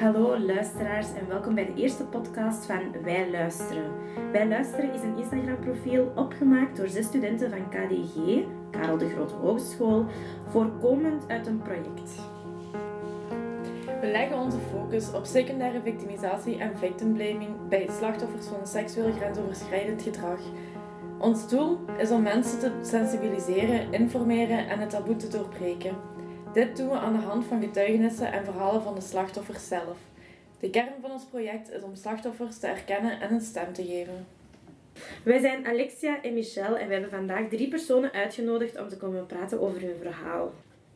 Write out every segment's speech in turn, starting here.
Hallo luisteraars en welkom bij de eerste podcast van Wij Luisteren. Wij Luisteren is een Instagram-profiel opgemaakt door zes studenten van KDG, Karel de Grote Hogeschool, voorkomend uit een project. We leggen onze focus op secundaire victimisatie en victimblaming bij slachtoffers van seksueel grensoverschrijdend gedrag. Ons doel is om mensen te sensibiliseren, informeren en het taboe te doorbreken. Dit doen we aan de hand van getuigenissen en verhalen van de slachtoffers zelf. De kern van ons project is om slachtoffers te erkennen en een stem te geven. Wij zijn Alexia en Michel en we hebben vandaag drie personen uitgenodigd om te komen praten over hun verhaal.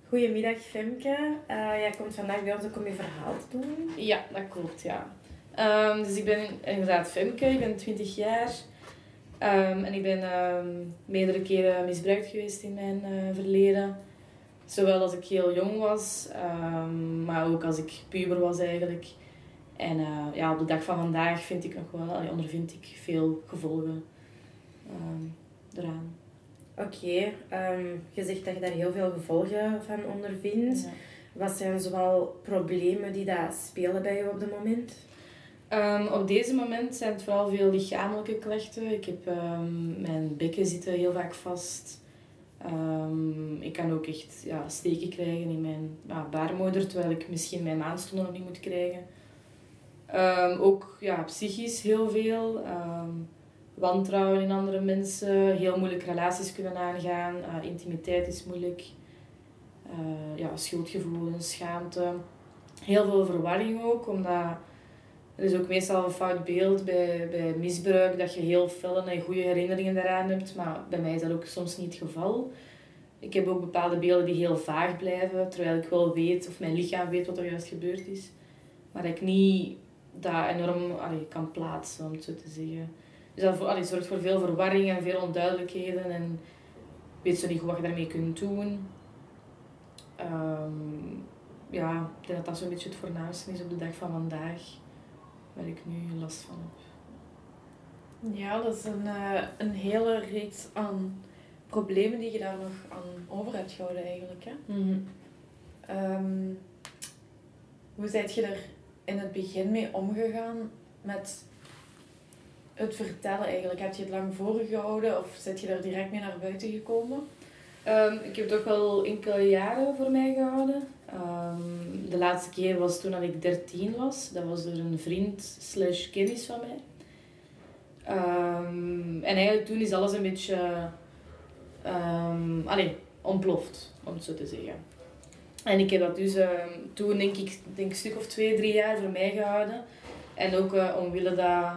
Goedemiddag Femke, uh, jij komt vandaag bij ons om je verhaal te doen. Ja, dat klopt, ja. Um, dus ik ben inderdaad Femke, ik ben 20 jaar. Um, en ik ben um, meerdere keren misbruikt geweest in mijn uh, verleden. Zowel als ik heel jong was, um, maar ook als ik puber was eigenlijk. En uh, ja, op de dag van vandaag vind ik nog wel, ondervind ik veel gevolgen um, eraan. Oké, okay, um, je zegt dat je daar heel veel gevolgen van ondervindt. Ja. Wat zijn zoal problemen die daar spelen bij je op dit moment? Um, op deze moment zijn het vooral veel lichamelijke klachten. Ik heb um, mijn bekken zitten heel vaak vast. Um, ik kan ook echt ja, steken krijgen in mijn ja, baarmoeder, terwijl ik misschien mijn maandstonden nog niet moet krijgen. Um, ook ja, psychisch heel veel. Um, wantrouwen in andere mensen, heel moeilijk relaties kunnen aangaan, uh, intimiteit is moeilijk. Uh, ja, schuldgevoelens, schaamte. Heel veel verwarring ook, omdat er is ook meestal een fout beeld bij, bij misbruik, dat je heel felle en goede herinneringen daaraan hebt, maar bij mij is dat ook soms niet het geval. Ik heb ook bepaalde beelden die heel vaag blijven, terwijl ik wel weet, of mijn lichaam weet wat er juist gebeurd is. Maar ik niet dat enorm allee, kan plaatsen, om het zo te zeggen. Dus dat allee, zorgt voor veel verwarring en veel onduidelijkheden en weet zo niet goed wat je daarmee kunt doen. Um, ja, ik denk dat dat zo'n beetje het voornaamste is op de dag van vandaag waar ik nu last van heb. Ja, dat is een, uh, een hele reeks aan problemen die je daar nog aan over hebt gehouden eigenlijk. Hè? Mm -hmm. um, hoe zijt je er in het begin mee omgegaan met het vertellen eigenlijk? Heb je het lang voorgehouden of zit je er direct mee naar buiten gekomen? Um, ik heb toch wel enkele jaren voor mij gehouden. Um, de laatste keer was toen dat ik 13 was. Dat was door een vriend slash kennis van mij. Um, en eigenlijk toen is alles een beetje um, ontploft, om het zo te zeggen. En ik heb dat dus toen denk ik denk een stuk of twee, drie jaar voor mij gehouden. En ook uh, omwille dat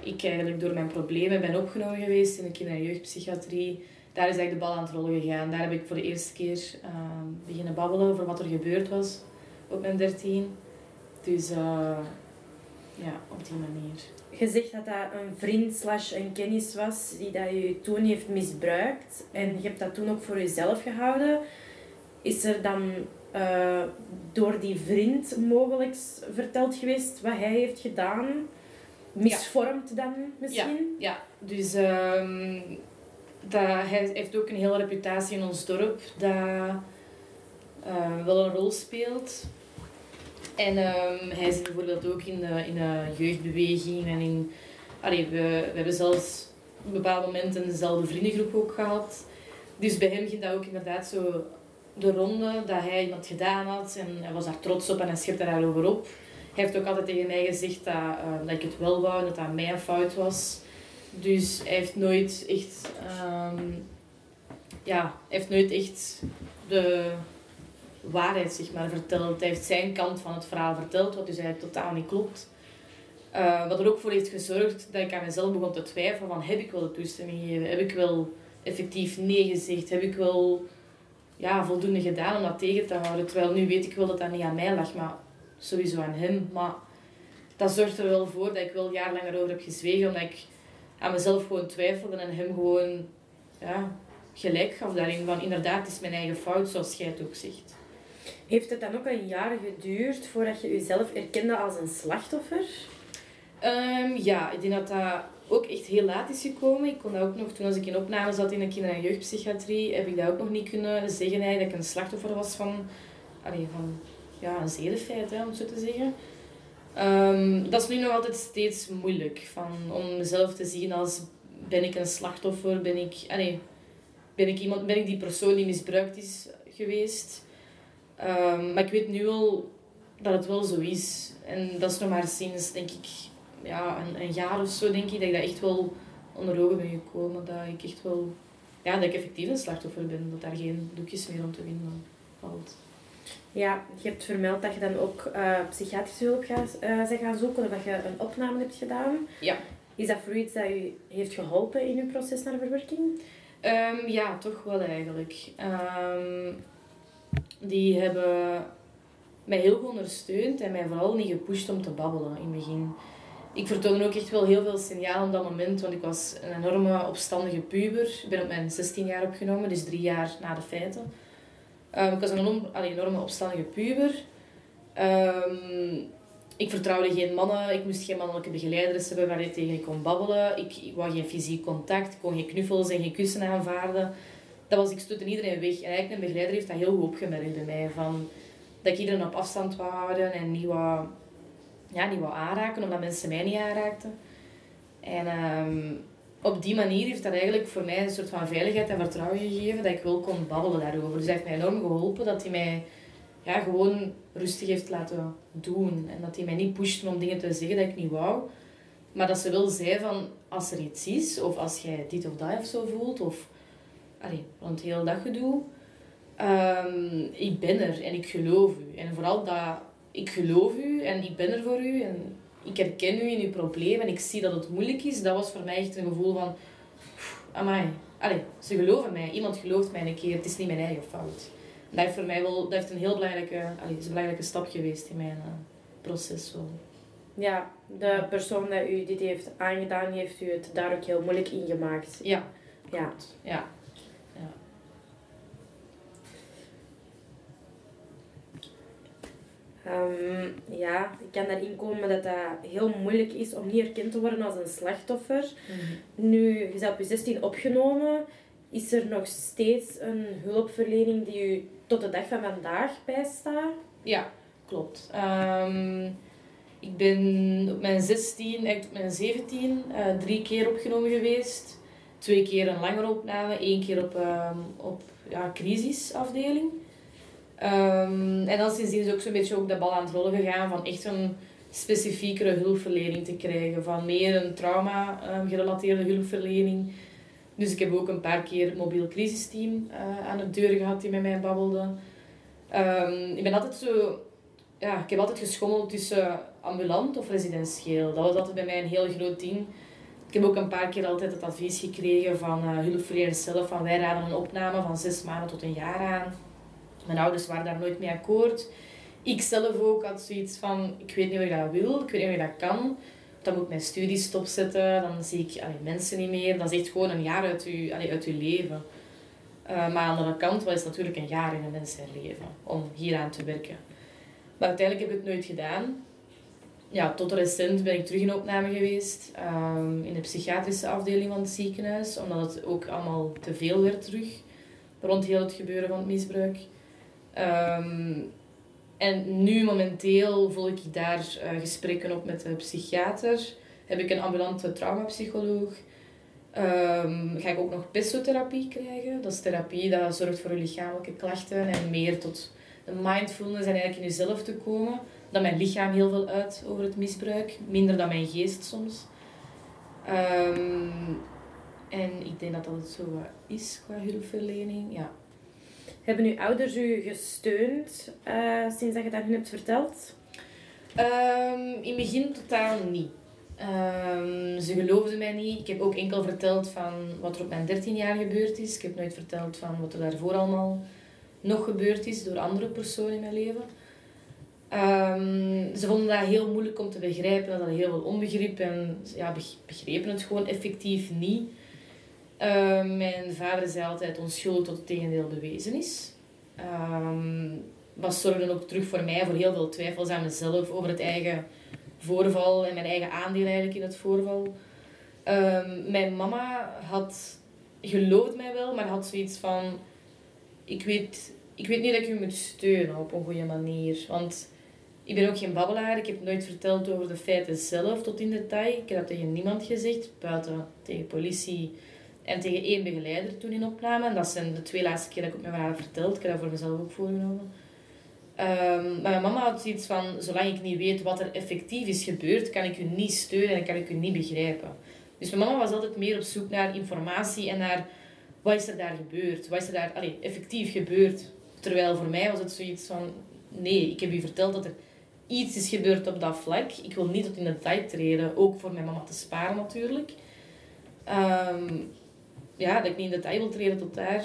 ik eigenlijk door mijn problemen ben opgenomen geweest in de kinder- en jeugdpsychiatrie daar is eigenlijk de bal aan het rollen gegaan. Daar heb ik voor de eerste keer uh, beginnen babbelen over wat er gebeurd was op mijn 13. Dus uh, ja, op die manier. Je zegt dat dat een vriend slash een kennis was die dat je toen heeft misbruikt. En je hebt dat toen ook voor jezelf gehouden. Is er dan uh, door die vriend mogelijk verteld geweest wat hij heeft gedaan? Misvormd ja. dan misschien? Ja, ja. dus... Um, dat, hij heeft ook een hele reputatie in ons dorp dat uh, wel een rol speelt. En um, hij zit bijvoorbeeld ook in de, in de jeugdbeweging en in... Allee, we, we hebben zelfs op bepaalde momenten dezelfde vriendengroep ook gehad. Dus bij hem ging dat ook inderdaad zo de ronde dat hij iemand gedaan had en hij was daar trots op en hij schepte daarover op. Hij heeft ook altijd tegen mij gezegd dat, uh, dat ik het wel wou, dat dat mijn fout was. Dus hij heeft nooit echt, um, ja, heeft nooit echt de waarheid zeg maar, verteld. Hij heeft zijn kant van het verhaal verteld, wat dus eigenlijk totaal niet klopt. Uh, wat er ook voor heeft gezorgd dat ik aan mezelf begon te twijfelen van heb ik wel de toestemming gegeven? Heb ik wel effectief nee gezegd? Heb ik wel ja, voldoende gedaan om dat tegen te houden? Terwijl nu weet ik wel dat dat niet aan mij lag, maar sowieso aan hem. Maar dat zorgt er wel voor dat ik wel jaar langer over heb gezwegen, omdat ik aan mezelf gewoon twijfelde en hem gewoon ja, gelijk gaf daarin. Van inderdaad, het is mijn eigen fout, zoals jij het ook zegt. Heeft het dan ook een jaar geduurd voordat je jezelf erkende als een slachtoffer? Um, ja, ik denk dat dat ook echt heel laat is gekomen. Ik kon dat ook nog, toen als ik in opname zat in de kinder- en jeugdpsychiatrie, heb ik dat ook nog niet kunnen zeggen eigenlijk dat ik een slachtoffer was van, allee, van ja, een zedenfeit, hè, om het zo te zeggen. Ehm, dat is nu nog altijd steeds moeilijk. Van, om mezelf te zien als... Ben ik een slachtoffer? Ben ik... ben ik, iemand, ben ik die persoon die misbruikt is geweest? Ehm, maar ik weet nu wel dat het wel zo is. En dat is nog maar sinds, denk ik, ja, een, een jaar of zo, denk ik, dat ik dat echt wel onder ogen ben gekomen. Dat ik echt wel... Ja, dat ik effectief een slachtoffer ben. Dat daar geen doekjes meer om te vinden valt. Ja, je hebt vermeld dat je dan ook eh, psychiatrische hulp gaat, eh bent gaan zoeken of dat je een opname hebt gedaan. Ja. Is dat voor u iets dat u heeft geholpen in uw proces naar verwerking? Ehm, ja, toch wel eigenlijk. Ehm, die hebben mij heel goed ondersteund en mij vooral niet gepusht om te babbelen in het begin. Ik vertoonde ook echt wel heel veel signalen op dat moment, want ik was een enorme opstandige puber. Ik ben op mijn 16 jaar opgenomen, dus drie jaar na de feiten. Ehm, ik was een enorm, enorme opstandige puber. Ehm, ik vertrouwde geen mannen, ik moest geen mannelijke begeleiders hebben waar ik tegen kon babbelen. Ik, ik wou geen fysiek contact, ik kon geen knuffels en geen kussen aanvaarden. Dat was, ik stootte iedereen weg. En eigenlijk een begeleider heeft dat heel goed opgemerkt bij mij. Van, dat ik iedereen op afstand wou houden en niet wou, ja, niet wou aanraken, omdat mensen mij niet aanraakten. En ehm, op die manier heeft dat eigenlijk voor mij een soort van veiligheid en vertrouwen gegeven dat ik wel kon babbelen daarover. Dus hij heeft mij enorm geholpen dat hij mij ja, gewoon rustig heeft laten doen. En dat hij mij niet pushte om dingen te zeggen dat ik niet wou. Maar dat ze wel zei van, als er iets is, of als jij dit of dat of zo voelt, of allee, rond heel dat gedoe, ehm, ik ben er en ik geloof u. En vooral dat ik geloof u en ik ben er voor u en ik herken u in uw probleem en ik zie dat het moeilijk is, dat was voor mij echt een gevoel van, amai, allee, ze geloven mij, iemand gelooft mij een keer, het is niet mijn eigen fout. Dat heeft voor mij wel, dat heeft een heel belangrijke, allee, is een belangrijke stap geweest in mijn eh, proces wel. Ja, de persoon dat u dit heeft aangedaan, heeft u het daar ook heel moeilijk in gemaakt. Ja, Ja. ja. Ehm, ja, ik kan daarin komen dat dat heel moeilijk is om niet erkend te worden als een slachtoffer. Nu, je bent op je 16 opgenomen. Is er nog steeds een hulpverlening die u tot de dag van vandaag bijstaat? Ja, klopt. Ehm, ik ben op mijn 16, eigenlijk op mijn 17, eh, drie keer opgenomen geweest. Twee keer een langere opname, één keer op, ehm, op ja, crisisafdeling. Ehm, en dan sindsdien is ook zo'n beetje ook de bal aan het rollen gegaan van echt een specifiekere hulpverlening te krijgen. Van meer een trauma-gerelateerde hulpverlening. Dus ik heb ook een paar keer het mobiel crisisteam eh, aan de deur gehad die met mij babbelde. Ehm, ik ben altijd zo... Ja, ik heb altijd geschommeld tussen ambulant of residentieel. Dat was altijd bij mij een heel groot ding. Ik heb ook een paar keer altijd het advies gekregen van uh, hulpverleners zelf. Van wij raden een opname van zes maanden tot een jaar aan. Mijn ouders waren daar nooit mee akkoord. Ik zelf ook had zoiets van, ik weet niet of ik dat wil, ik weet niet of ik dat kan. Dan moet ik mijn studies stopzetten, dan zie ik allee, mensen niet meer. Dat is echt gewoon een jaar uit je, allee, uit uw leven. Uh, maar aan de andere kant was het natuurlijk een jaar in een mens zijn leven om hieraan te werken. Maar uiteindelijk heb ik het nooit gedaan. Ja, tot recent ben ik terug in opname geweest um, in de psychiatrische afdeling van het ziekenhuis, omdat het ook allemaal te veel werd terug rond heel het gebeuren van het misbruik. Um, en nu momenteel volg ik daar uh, gesprekken op met de psychiater. Heb ik een ambulante traumapsycholoog. Um, ga ik ook nog pessotherapie krijgen. Dat is therapie dat zorgt voor lichamelijke klachten en meer tot de mindfulness en eigenlijk in jezelf te komen. Dat mijn lichaam heel veel uit over het misbruik, minder dan mijn geest soms. Um, en ik denk dat dat het zo is qua hulpverlening. Ja. Hebben uw ouders u gesteund uh, sinds dat je dat hun hebt verteld? Um, in het begin totaal niet. Um, ze geloofden mij niet. Ik heb ook enkel verteld van wat er op mijn 13 jaar gebeurd is. Ik heb nooit verteld van wat er daarvoor allemaal nog gebeurd is door andere personen in mijn leven. Um, ze vonden dat heel moeilijk om te begrijpen. Dat had heel veel onbegrip en ja, begrepen het gewoon effectief niet. Uh, mijn vader zei altijd onschuldig tot het tegendeel bewezen is. Um, wat zorgde ook terug voor mij voor heel veel twijfels aan mezelf over het eigen voorval en mijn eigen aandeel eigenlijk in het voorval. Um, mijn mama had geloofd mij wel, maar had zoiets van: ik weet, ik weet niet dat ik u moet steunen op een goede manier. Want Ik ben ook geen babbelaar. Ik heb nooit verteld over de feiten zelf tot in detail. Ik heb dat tegen niemand gezegd, buiten tegen politie en tegen één begeleider toen in opname. En dat zijn de twee laatste keer dat ik op mijn verhaal verteld. Ik heb dat voor mezelf ook voorgenomen. Ehm, maar mijn mama had zoiets van, zolang ik niet weet wat er effectief is gebeurd, kan ik u niet steunen en kan ik u niet begrijpen. Dus mijn mama was altijd meer op zoek naar informatie en naar wat is er daar gebeurd? Wat is er daar allez, effectief gebeurd? Terwijl voor mij was het zoiets van, nee, ik heb u verteld dat er iets is gebeurd op dat vlak. Ik wil niet tot in de tijd treden, ook voor mijn mama te sparen natuurlijk. Ehm, ja, dat ik niet in detail wil treden tot daar.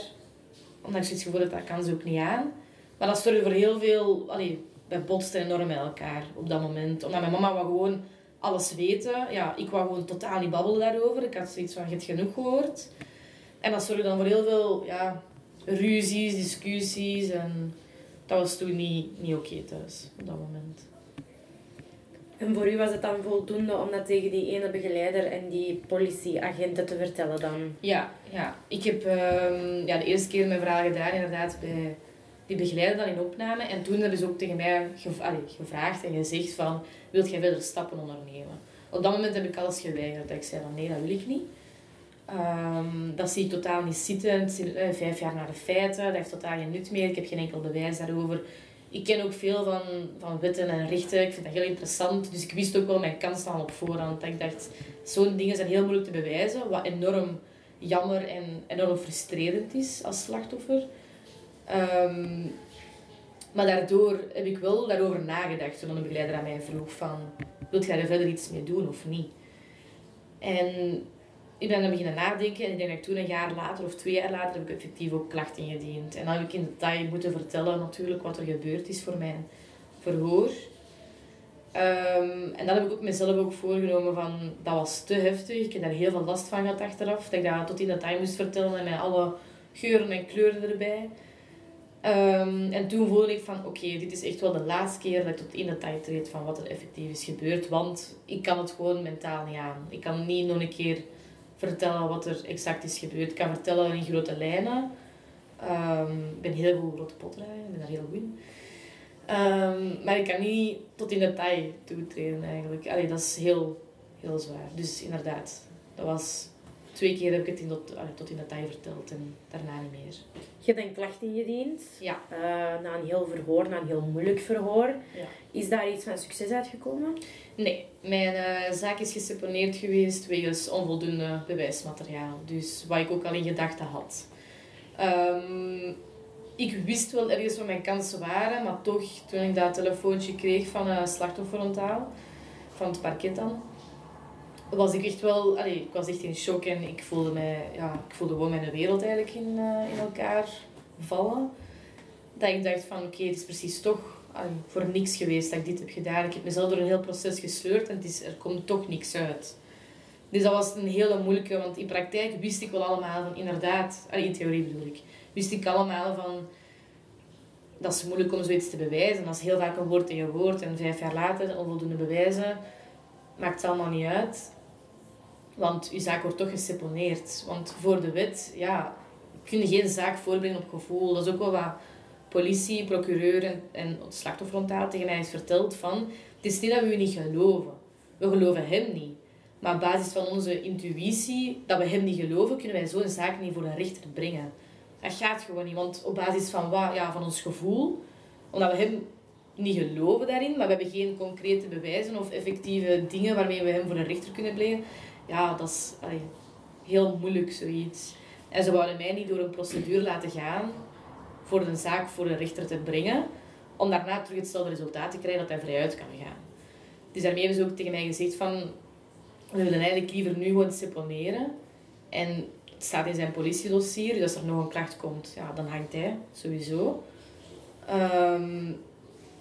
Ik zoiets gevoel dat dat kan ze ook niet aan. Maar dat zorgde voor heel veel... Allee, wij botsten enorm met elkaar op dat moment. Omdat mijn mama wou gewoon alles weten. Ja, ik wou gewoon totaal niet babbelen daarover. Ik had zoiets van, je hebt genoeg gehoord. En dat zorgde dan voor heel veel ja, ruzies, discussies. En dat was toen niet, niet oké thuis, op dat moment. En voor u was het dan voldoende om dat tegen die ene begeleider en die politieagenten te vertellen dan? Ja, ja. ik heb um, ja, de eerste keer mijn verhaal gedaan inderdaad bij die begeleider dan in opname. En toen hebben ze ook tegen mij gevraagd en gezegd van, wilt jij verder stappen ondernemen? Op dat moment heb ik alles geweigerd. Dat ik zei van, nee, dat wil ik niet. Um, dat zie ik totaal niet zitten. Uh, vijf jaar na de feiten. Dat heeft totaal geen nut meer. Ik heb geen enkel bewijs daarover. Ik ken ook veel van, van wetten en rechten. Ik vind dat heel interessant. Dus ik wist ook wel mijn kans staan op voorhand. Dat ik dacht, zo'n dingen zijn heel moeilijk te bewijzen. Wat enorm jammer en enorm frustrerend is als slachtoffer. Um, maar daardoor heb ik wel daarover nagedacht toen een begeleider aan mij vroeg van... Wilt jij er verder iets mee doen of niet? En ik ben dan beginnen nadenken en ik denk dat ik toen een jaar later of twee jaar later heb ik effectief ook klachten ingediend. En dan heb ik in detail moeten vertellen natuurlijk wat er gebeurd is voor mijn verhoor. Um, en dat heb ik ook mezelf ook voorgenomen van, dat was te heftig. Ik heb daar heel veel last van gehad achteraf. Dat ik dat tot in detail moest vertellen en met alle geuren en kleuren erbij. Um, en toen voelde ik van, oké, dit is echt wel de laatste keer dat ik tot in detail treed van wat er effectief is gebeurd. Want ik kan het gewoon mentaal niet aan. Ik kan niet nog een keer vertellen wat er exact is gebeurd. Ik kan vertellen in grote lijnen. Um, ik ben heel goed grote potrijden, ik ben daar heel goed in. Um, maar ik kan niet tot in detail toetreden eigenlijk. Allee, dat is heel, heel zwaar. Dus inderdaad, dat was twee keer heb ik het in tot, in detail verteld en daarna niet meer. Je hebt een klacht ingediend. Ja. Uh, na een heel verhoor, na een heel moeilijk verhoor. Ja. Is daar iets van succes uitgekomen? Nee, mijn uh, zaak is geseponeerd geweest wegens onvoldoende bewijsmateriaal. Dus wat ik ook al in gedachten had. Um, ik wist wel ergens wat mijn kansen waren, maar toch, toen ik dat telefoontje kreeg van een slachtofferontaal, van het parket dan, was ik echt wel, allee, ik was echt in shock en ik voelde mij, ja, ik voelde gewoon mijn wereld eigenlijk in, uh, in elkaar vallen. Dat ik dacht van, oké, het is precies toch voor niks geweest dat ik dit heb gedaan. Ik heb mezelf door een heel proces gesleurd en het is, er komt toch niks uit. Dus dat was een hele moeilijke, want in praktijk wist ik wel allemaal van, inderdaad, allee, in theorie bedoel ik, wist ik allemaal van, dat is moeilijk om zoiets te bewijzen. Dat is heel vaak een woord tegen woord en vijf jaar later onvoldoende bewijzen maakt het allemaal niet uit. Want je zaak wordt toch geseponeerd. Want voor de wet, ja, kun je geen zaak voorbrengen op gevoel. Dat is ook wel wat politie, procureur en, en tegen mij is verteld van... Het is niet dat we u niet geloven. We geloven hem niet. Maar op basis van onze intuïtie, dat we hem niet geloven, kunnen wij zo'n zaak niet voor een rechter brengen. Dat gaat gewoon niet. Want op basis van wat? Ja, van ons gevoel. Omdat we hem niet geloven daarin, maar we hebben geen concrete bewijzen of effectieve dingen waarmee we hem voor een rechter kunnen brengen ja, dat is heel moeilijk zoiets. En ze wouden mij niet door een procedure laten gaan voor een zaak voor een rechter te brengen, om daarna terug hetzelfde resultaat te krijgen dat hij vrij uit kan gaan. Dus daarmee hebben ze ook tegen mij gezegd van, we willen eigenlijk liever nu gewoon seponeren. En het staat in zijn politiedossier, dus als er nog een klacht komt, ja, dan hangt hij, sowieso. Um,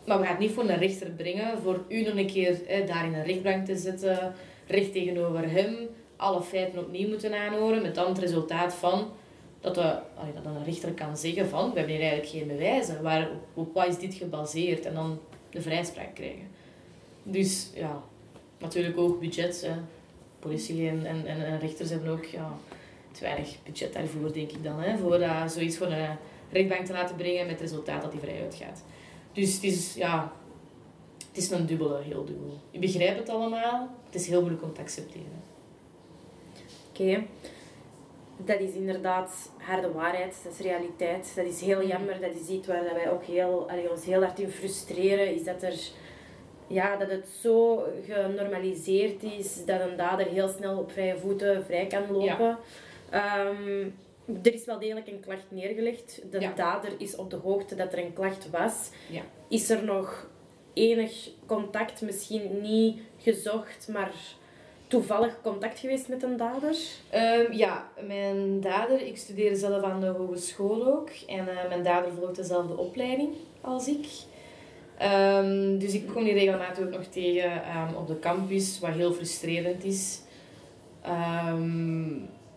maar we gaan het niet voor een rechter brengen, voor u nog een keer hè, daar in een rechtbank te zetten, recht tegenover hem alle feiten opnieuw moeten aanhoren. Met dan het resultaat van dat, we, dat een rechter kan zeggen van we hebben hier eigenlijk geen bewijzen. Waar, op wat is dit gebaseerd? En dan de vrijspraak krijgen. Dus ja, natuurlijk ook budget. Politie en, en, en rechters hebben ook ja, te weinig budget daarvoor, denk ik dan. Hè, voor zoiets voor een rechtbank te laten brengen met het resultaat dat hij vrij uitgaat. Dus het is, ja, het is een dubbele, heel dubbel. Je begrijpt het allemaal, het is heel moeilijk om te accepteren. Oké. Dat is inderdaad harde waarheid, dat is realiteit. Dat is heel jammer, dat is iets waar wij ook heel, allee, ons heel hard in frustreren, is dat er ja, dat het zo genormaliseerd is dat een dader heel snel op vrije voeten vrij kan lopen. Ehm, er is wel degelijk een klacht neergelegd. De dader is op de hoogte dat er een klacht was. Ja. Is er nog enig contact, misschien niet gezocht, maar toevallig contact geweest met een dader? Ehm, ja, mijn dader, ik studeerde zelf aan de hogeschool ook. En uh, mijn dader volgt dezelfde opleiding als ik. Um, dus ik kom die regelmatig ook nog tegen um, op de campus, wat heel frustrerend is.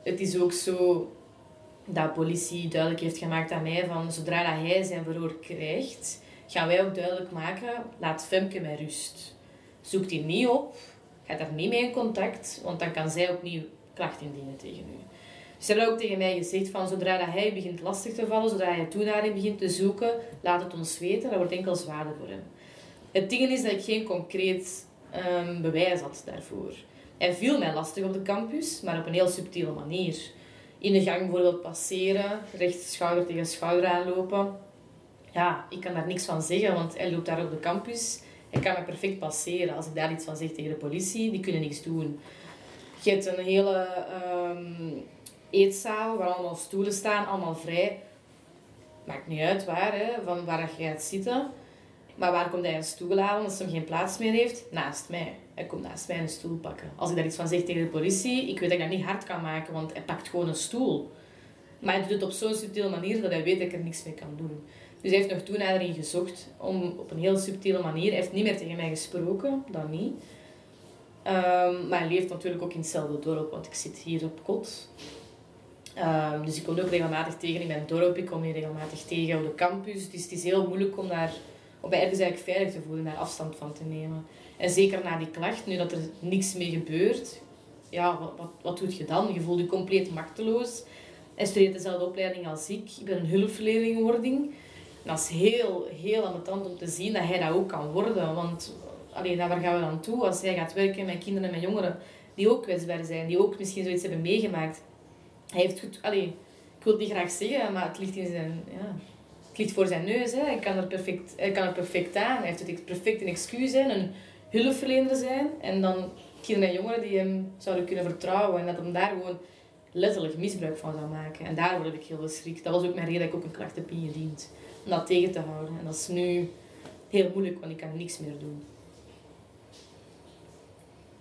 Het is ook zo dat politie duidelijk heeft gemaakt aan mij van zodra dat hij zijn verhoor krijgt, gaan wij ook duidelijk maken, laat Femke met rust. Zoekt hij niet op, gaat daar niet mee in contact, want dan kan zij opnieuw klacht indienen tegen u. Ze hebben ook tegen mij gezegd van zodra dat hij begint lastig te vallen, zodra hij toenadering begint te zoeken, laat het ons weten. Dat wordt enkel zwaarder voor hem. Het ding is dat ik geen concreet um, bewijs had daarvoor. Hij viel mij lastig op de campus, maar op een heel subtiele manier. In de gang bijvoorbeeld passeren, recht schouder tegen schouder aanlopen. Ja, ik kan daar niks van zeggen, want hij loopt daar op de campus. Hij kan me perfect passeren. Als ik daar iets van zeg tegen de politie, die kunnen niks doen. Je hebt een hele um, eetzaal waar allemaal stoelen staan, allemaal vrij. Maakt niet uit waar, hè, van waar je gaat zitten. Maar waar komt hij een stoel halen als hij geen plaats meer heeft? Naast mij. Hij komt naast mij een stoel pakken. Als ik daar iets van zeg tegen de politie, ik weet dat ik dat niet hard kan maken, want hij pakt gewoon een stoel. Maar hij doet het op zo'n subtiele manier dat hij weet dat ik er niks mee kan doen. Dus hij heeft nog toen erin gezocht om op een heel subtiele manier. Hij heeft niet meer tegen mij gesproken, dat niet. Um, maar hij leeft natuurlijk ook in hetzelfde dorp, want ik zit hier op kot. Um, dus ik kom ook regelmatig tegen in mijn dorp, ik kom hier regelmatig tegen op de campus. Dus het is heel moeilijk om daar bij ergens eigenlijk veilig te voelen, daar afstand van te nemen. En zeker na die klacht, nu dat er niks mee gebeurt, ja, wat, wat, wat doe je dan? Je voelt je compleet machteloos. Hij studeert dezelfde opleiding als ik. Ik ben een hulpverleningwording. Dat is heel, heel ambetant om te zien dat hij dat ook kan worden. Want alleen, waar gaan we dan toe als hij gaat werken met kinderen en met jongeren die ook kwetsbaar zijn, die ook misschien zoiets hebben meegemaakt? Hij heeft goed... Ik wil het niet graag zeggen, maar het ligt in zijn... Ja, het ligt voor zijn neus. Hè. Hij, kan er perfect, hij kan er perfect aan. Hij heeft het perfect een excuus zijn, een hulpverlener zijn. En dan kinderen en jongeren die hem zouden kunnen vertrouwen. En dat hem daar gewoon letterlijk misbruik van zou maken. En daar word ik heel verschrikt. Dat was ook mijn reden dat ik ook een klacht heb ingediend. Om dat tegen te houden. En dat is nu heel moeilijk, want ik kan niks meer doen.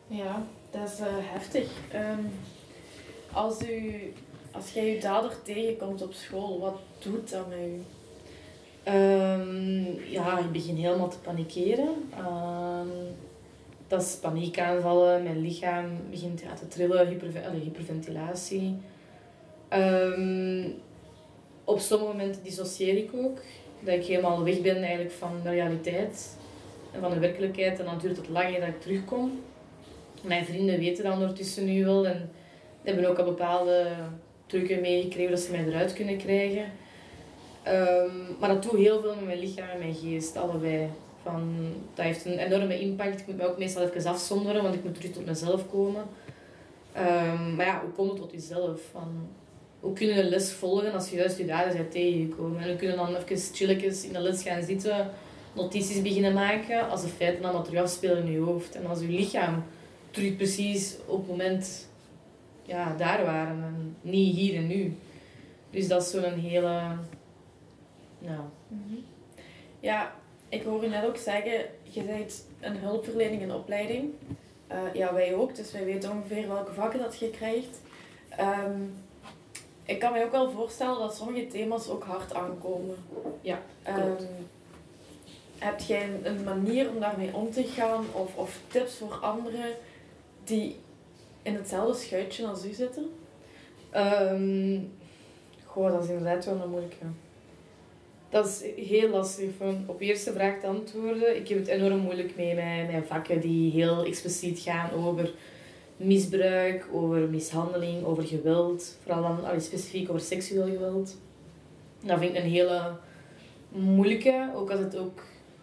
Ja, dat is uh, heftig. Um, als, u, als jij je dader tegenkomt op school, wat doet dat met u? Um, ja, ik begin helemaal te panikeren. Um, dat is paniekaanvallen, mijn lichaam begint ja, te trillen, hyperve hyperventilatie. Um, op sommige momenten dissocieer ik ook. Dat ik helemaal weg ben eigenlijk van de realiteit en van de werkelijkheid. En dan duurt het lang dat ik terugkom. Mijn vrienden weten dat ondertussen nu wel en hebben ook al bepaalde trucken meegekregen dat ze mij eruit kunnen krijgen. Um, maar dat doet heel veel met mijn lichaam en mijn geest, allebei. Van, dat heeft een enorme impact. Ik moet me ook meestal even afzonderen, want ik moet terug tot mezelf komen. Um, maar ja, hoe komt het tot jezelf? Van, hoe kun je een les volgen als je juist je daden bent tegengekomen? En hoe kunnen dan even chilletjes in de les gaan zitten, notities beginnen maken, als de feiten allemaal terug afspelen in je hoofd. En als je lichaam terug precies op het moment ja, daar waren en niet hier en nu. Dus dat is zo'n hele ja. Mhm. Ja, ik hoor u net ook zeggen, je bent een hulpverlening en opleiding. Uh, ja, wij ook, dus wij weten ongeveer welke vakken dat je krijgt. Um, ik kan me ook wel voorstellen dat sommige thema's ook hard aankomen. Ja, um, heb jij een manier om daarmee om te gaan of, of tips voor anderen die in hetzelfde schuitje als u zitten? Um, goh, dat is inderdaad wel een moeilijke dat is heel lastig van op eerste vraag te antwoorden. Ik heb het enorm moeilijk mee met mijn vakken die heel expliciet gaan over misbruik, over mishandeling, over geweld. Vooral dan allee, specifiek over seksueel geweld. Dat vind ik een hele moeilijke, ook als het ook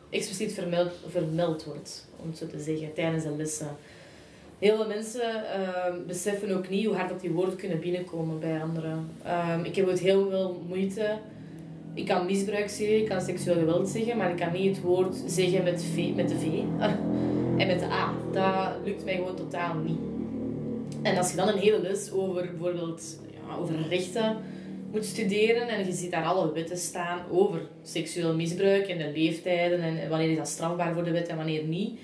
expliciet vermeld, vermeld wordt, om het zo te zeggen, tijdens de lessen. Heel veel mensen ehm, beseffen ook niet hoe hard dat die woorden kunnen binnenkomen bij anderen. Ehm, ik heb ook heel veel moeite. Ik kan misbruik zeggen, ik kan seksueel geweld zeggen, maar ik kan niet het woord zeggen met, v, met de V en met de A. Dat lukt mij gewoon totaal niet. En als je dan een hele les over bijvoorbeeld ja, over rechten moet studeren en je ziet daar alle wetten staan over seksueel misbruik en de leeftijden en wanneer is dat strafbaar voor de wet en wanneer niet.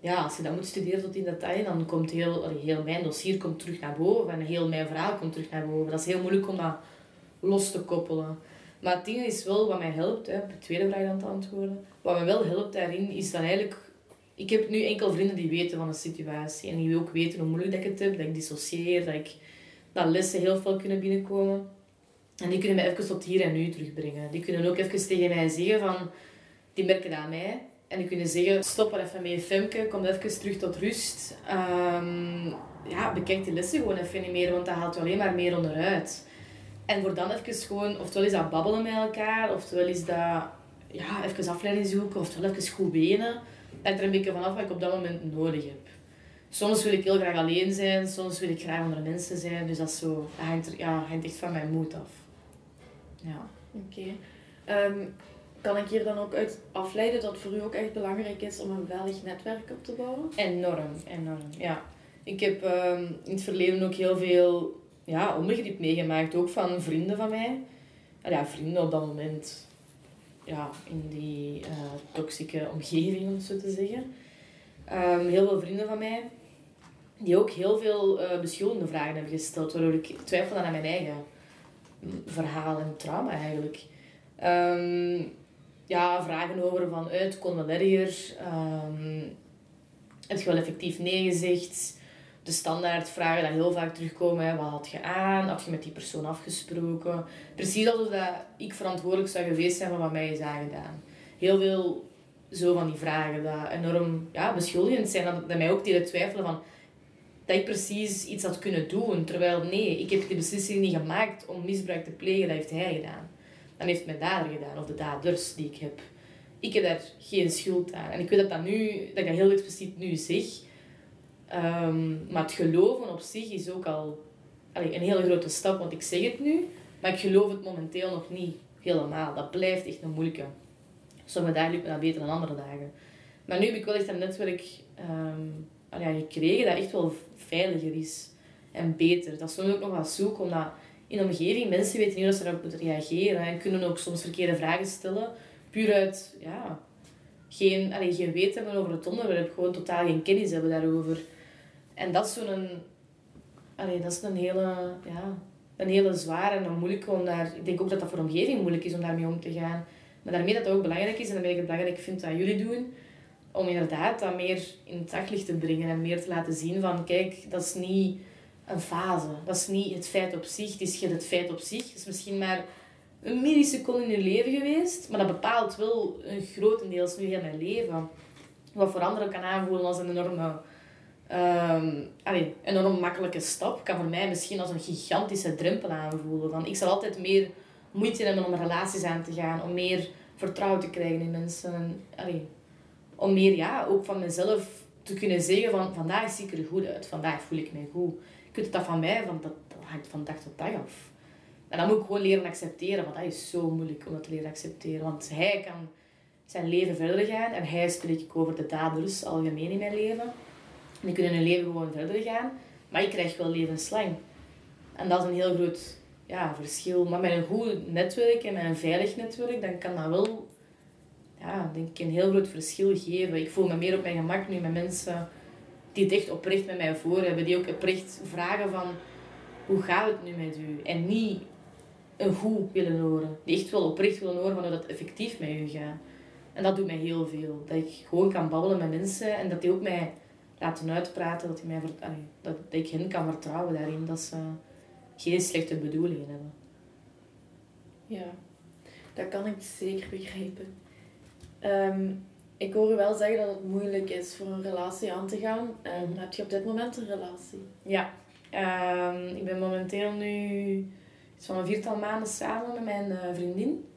Ja, als je dat moet studeren tot in detail, dan komt heel, heel mijn dossier komt terug naar boven en heel mijn verhaal komt terug naar boven. Dat is heel moeilijk om dat los te koppelen. Maar het ding is wel wat mij helpt, hè, de tweede vraag aan te antwoorden. Wat mij wel helpt daarin is dan eigenlijk... Ik heb nu enkel vrienden die weten van de situatie. En die ook weten hoe moeilijk dat ik het heb, dat ik dissocieer, dat, ik, dat lessen heel veel kunnen binnenkomen. En die kunnen mij even tot hier en nu terugbrengen. Die kunnen ook even tegen mij zeggen van... Die merken dat aan mij. En die kunnen zeggen, stop er even mee, Femke. Kom even terug tot rust. Um, ja, bekijk die lessen gewoon even niet meer. Want dat haalt je alleen maar meer onderuit. En voor dan even gewoon... Oftewel is dat babbelen met elkaar. Oftewel is dat... Ja, even afleiding zoeken. Oftewel even goed wenen. Dat er een beetje vanaf wat ik op dat moment nodig heb. Soms wil ik heel graag alleen zijn. Soms wil ik graag andere mensen zijn. Dus dat, is zo, dat hangt, er, ja, hangt echt van mijn moed af. Ja. Oké. Ehm, kan ik hier dan ook uit afleiden dat het voor u ook echt belangrijk is om een veilig netwerk op te bouwen? Enorm, enorm, ja. Ik heb um, in het verleden ook heel veel ja, onbegrip meegemaakt, ook van vrienden van mij. Ja, vrienden op dat moment, ja, in die uh, toxische omgeving, om het zo te zeggen. Um, heel veel vrienden van mij, die ook heel veel uh, beschuldigende vragen hebben gesteld, waardoor ik twijfelde aan mijn eigen verhaal en trauma eigenlijk. Um, ja, vragen over van uit, kon wel erger. Um, heb je wel effectief nee gezegd? De standaard vragen die heel vaak terugkomen. Hè. Wat had je aan? Had je met die persoon afgesproken? Precies alsof dat ik verantwoordelijk zou geweest zijn van wat mij is aangedaan. Heel veel zo van die vragen dat enorm ja, beschuldigend zijn. Dat, dat mij ook deden twijfelen van dat ik precies iets had kunnen doen. Terwijl nee, ik heb die beslissing niet gemaakt om misbruik te plegen, dat heeft hij gedaan. Dan heeft mijn dader gedaan, of de daders die ik heb. Ik heb daar geen schuld aan. En ik weet dat, dat, nu, dat ik dat heel expliciet nu zeg. Um, maar het geloven op zich is ook al allee, een hele grote stap, want ik zeg het nu, maar ik geloof het momenteel nog niet helemaal. Dat blijft echt een moeilijke. Sommige dagen lukt me dat beter dan andere dagen. Maar nu heb ik wel echt een netwerk um, ja, gekregen dat echt wel veiliger is en beter. Dat is soms ook nog wat zoek, omdat in de omgeving mensen weten niet hoe ze erop moeten reageren en kunnen ook soms verkeerde vragen stellen, puur uit ja, geen, allee, geen weten hebben over het onderwerp, gewoon totaal geen kennis hebben daarover. En dat is zo'n, allee, dat is een hele, ja, een hele zware en moeilijke om daar, ik denk ook dat dat voor de omgeving moeilijk is om daarmee om te gaan. Maar daarmee dat dat ook belangrijk is en dat ik het belangrijk vind dat jullie doen, om inderdaad dat meer in het daglicht te brengen en meer te laten zien van, kijk, dat is niet een fase. Dat is niet het feit op zich, het is het feit op zich. Het is misschien maar een milliseconde in je leven geweest, maar dat bepaalt wel een grotendeels nu heel mijn leven. Wat voor anderen kan aanvoelen als een enorme, um, allez, enorm makkelijke stap, kan voor mij misschien als een gigantische drempel aanvoelen. Van, ik zal altijd meer moeite hebben om relaties aan te gaan, om meer vertrouwen te krijgen in mensen. Allez, om meer ja, ook van mezelf te kunnen zeggen van vandaag zie ik er goed uit, vandaag voel ik me goed. Je kunt dat van mij, van, dat, dat hangt van dag tot dag af. En dan moet ik gewoon leren accepteren, want dat is zo moeilijk om dat te leren accepteren. Want hij kan zijn leven verder gaan en hij spreek ik over de daders algemeen in mijn leven. Die kunnen hun leven gewoon verder gaan, maar ik krijg wel levenslang. En dat is een heel groot ja, verschil. Maar met een goed netwerk en met een veilig netwerk, dan kan dat wel ja, denk ik een heel groot verschil geven. Ik voel me meer op mijn gemak nu met mensen die het echt oprecht met mij voor hebben. Die ook oprecht vragen van, hoe gaat het nu met u? En niet een goed willen horen. Die echt wel oprecht willen horen van hoe dat effectief met u gaat. En dat doet mij heel veel. Dat ik gewoon kan babbelen met mensen en dat die ook mij laten uitpraten. Dat, die mij, dat ik hen kan vertrouwen daarin. Dat ze geen slechte bedoelingen hebben. Ja, dat kan ik zeker begrijpen. Ehm, ik hoor u wel zeggen dat het moeilijk is voor een relatie aan te gaan. Um, heb je op dit moment een relatie? Ja, um, ik ben momenteel nu iets van een viertal maanden samen met mijn uh, vriendin.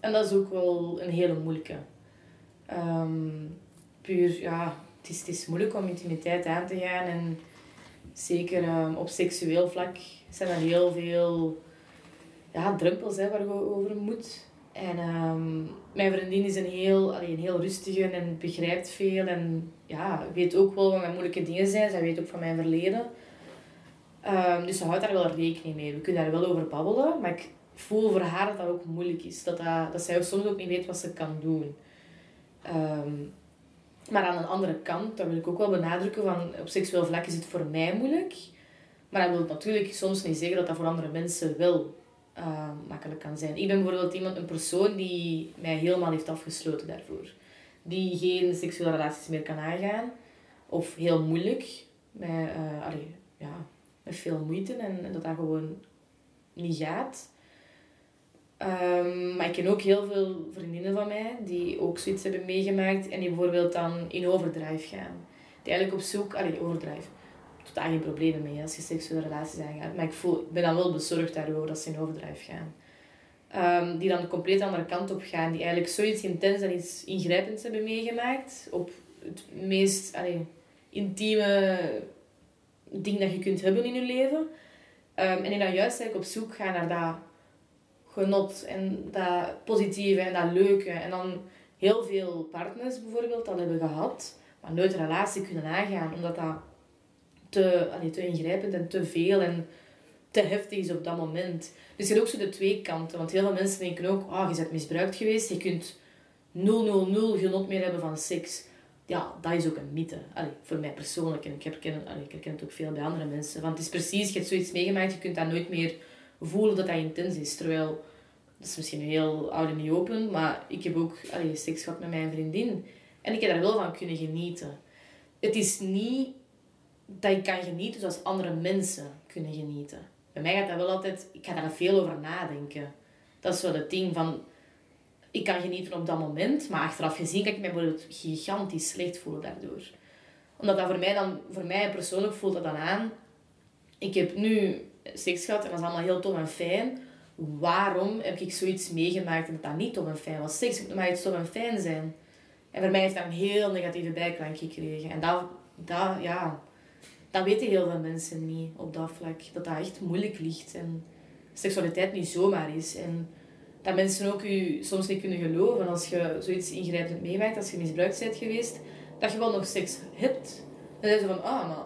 en dat is ook wel een hele moeilijke. Ehm, puur, ja, het is, het is moeilijk om intimiteit aan te gaan. En zeker ehm, op seksueel vlak zijn er heel veel ja, drempels hè, waar je over moet. En um, mijn vriendin is een heel, allee, een heel rustige en begrijpt veel. En ja, weet ook wel wat mijn moeilijke dingen zijn. Zij weet ook van mijn verleden. Um, dus ze houdt daar wel rekening mee. We kunnen daar wel over babbelen. Maar ik voel voor haar dat dat ook moeilijk is. Dat, dat, zij soms ook niet weet wat ze kan doen. Maar aan een andere kant, dat wil ik ook wel benadrukken, van op seksueel vlak is het voor mij moeilijk. Maar dat wil natuurlijk soms niet zeggen dat dat voor andere mensen wel uh, makkelijk kan zijn. Ik ben bijvoorbeeld iemand, een persoon die mij helemaal heeft afgesloten daarvoor. Die geen seksuele relaties meer kan aangaan. Of heel moeilijk. Met, uh, allee, ja, met veel moeite en, en dat dat gewoon niet gaat. Um, maar ik ken ook heel veel vriendinnen van mij die ook zoiets hebben meegemaakt en die bijvoorbeeld dan in overdrive gaan. Die eigenlijk op zoek, allee, overdrive, totaal geen problemen mee als je seksuele relaties aangaat. Maar ik, voel, ik ben dan wel bezorgd daarover dat ze in overdrive gaan. Um, die dan de compleet andere kant op gaan, die eigenlijk zoiets intens en iets ingrijpends hebben meegemaakt op het meest allee, intieme ding dat je kunt hebben in je leven. Um, en die dan juist eigenlijk op zoek gaan naar dat genot en dat positieve en dat leuke. En dan heel veel partners bijvoorbeeld dat hebben gehad, maar nooit een relatie kunnen aangaan, omdat dat te, allee, te ingrijpend en te veel en te heftig is op dat moment. Dus je hebt ook zo de twee kanten, want heel veel mensen denken ook, ah, je bent misbruikt geweest, je kunt 000 genot meer hebben van seks. Ja, dat is ook een mythe. Allee, voor mij persoonlijk. En ik herken, allee, ik herken het ook veel bij andere mensen. Want het is precies, je hebt zoiets meegemaakt, je kunt dat nooit meer voelen dat dat intens is. Terwijl, dat is misschien heel oud en niet open, maar ik heb ook allee, seks gehad met mijn vriendin. En ik heb daar wel van kunnen genieten. Het is niet dat ik kan genieten zoals andere mensen kunnen genieten. Bij mij gaat dat wel altijd, ik ga daar veel over nadenken. Dat is wel het ding van, ik kan genieten op dat moment, maar achteraf gezien kan ik mij bijvoorbeeld gigantisch slecht voelen daardoor. Omdat dat voor mij dan, voor mij persoonlijk voelt dat dan aan. Ik heb nu seks gehad en dat is allemaal heel tof en fijn. Waarom heb ik zoiets meegemaakt en dat dat niet tof en fijn was? Seks moet maar iets tof en fijn zijn. En voor mij heeft dat een heel negatieve bijklank gekregen. En dat, dat, ja, dat weten heel veel mensen niet op dat vlak. Dat dat echt moeilijk ligt. En seksualiteit niet zomaar is. En dat mensen ook u soms niet kunnen geloven als je zoiets ingrijpend meemaakt, als je misbruikt bent geweest, dat je wel nog seks hebt. Dan zijn ze van, ah, maar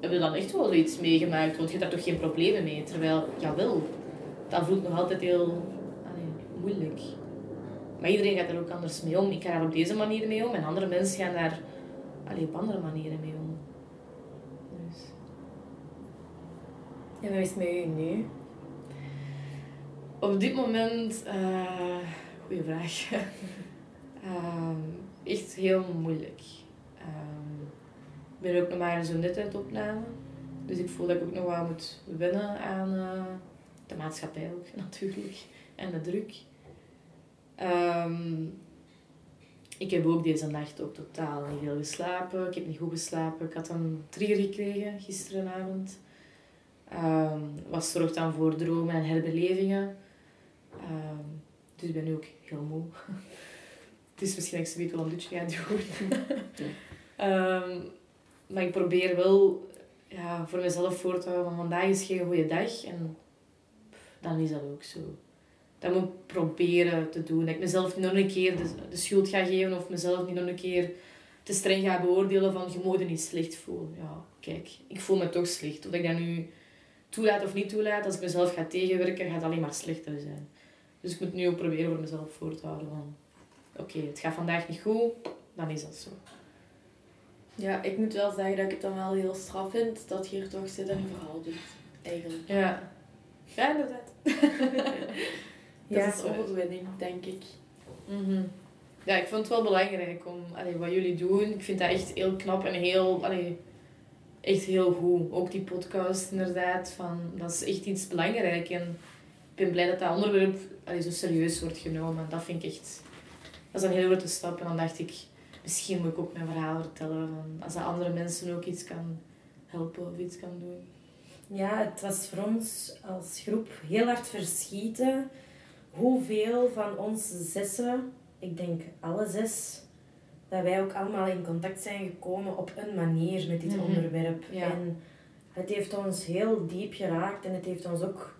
heb je dan echt wel zoiets meegemaakt? Want je hebt daar toch geen problemen mee? Terwijl, jawel, dat voelt nog altijd heel allee, moeilijk. Maar iedereen gaat er ook anders mee om. Ik ga daar op deze manier mee om en andere mensen gaan daar allee, op andere manieren mee om. Dus. En hoe is het met u nu? Op dit moment, uh, goede vraag. uh, echt heel moeilijk. Ik ben ook nog maar zo net uit opname. Dus ik voel dat ik ook nog wat moet wennen aan uh, de maatschappij ook natuurlijk. En de druk. Um, ik heb ook deze nacht ook totaal niet veel geslapen. Ik heb niet goed geslapen. Ik had een trigger gekregen gisterenavond. Um, was zorgt dan voor dromen en herbelevingen. Um, dus ik ben nu ook heel moe. Het is misschien dat ik zoiets wel een dutje ga doen. Maar ik probeer wel ja, voor mezelf voor te houden van vandaag is geen goede dag. En dan is dat ook zo. Dat moet ik proberen te doen. Dat ik mezelf niet nog een keer de, de schuld ga geven of mezelf niet nog een keer te streng ga beoordelen van je moet je niet slecht voelen. Ja, kijk, ik voel me toch slecht. Of ik dat nu toelaat of niet toelaat, als ik mezelf ga tegenwerken, gaat het alleen maar slechter zijn. Dus ik moet nu ook proberen voor mezelf voor te houden van oké, het gaat vandaag niet goed, dan is dat zo. Ja, ik moet wel zeggen dat ik het dan wel heel straf vind dat je hier toch zit en je verhaal doet. Eigenlijk. Ja. Ja, inderdaad. dat ja, is overwinning, denk ik. Mm Ja, ik vond het wel belangrijk om allee, wat jullie doen. Ik vind dat echt heel knap en heel, allee, echt heel goed. Ook die podcast, inderdaad. Van, dat is echt iets belangrijk. En ik ben blij dat dat onderwerp allee, zo serieus wordt genomen. Dat vind ik echt... Dat is een hele grote stap. En dan dacht ik misschien moet ik ook mijn verhaal vertellen. Van als dat andere mensen ook iets kan helpen of iets kan doen. Ja, het was voor ons als groep heel hard verschieten hoeveel van ons zessen, ik denk alle zes, dat wij ook allemaal in contact zijn gekomen op een manier met dit Mhm. onderwerp. Ja. En het heeft ons heel diep geraakt en het heeft ons ook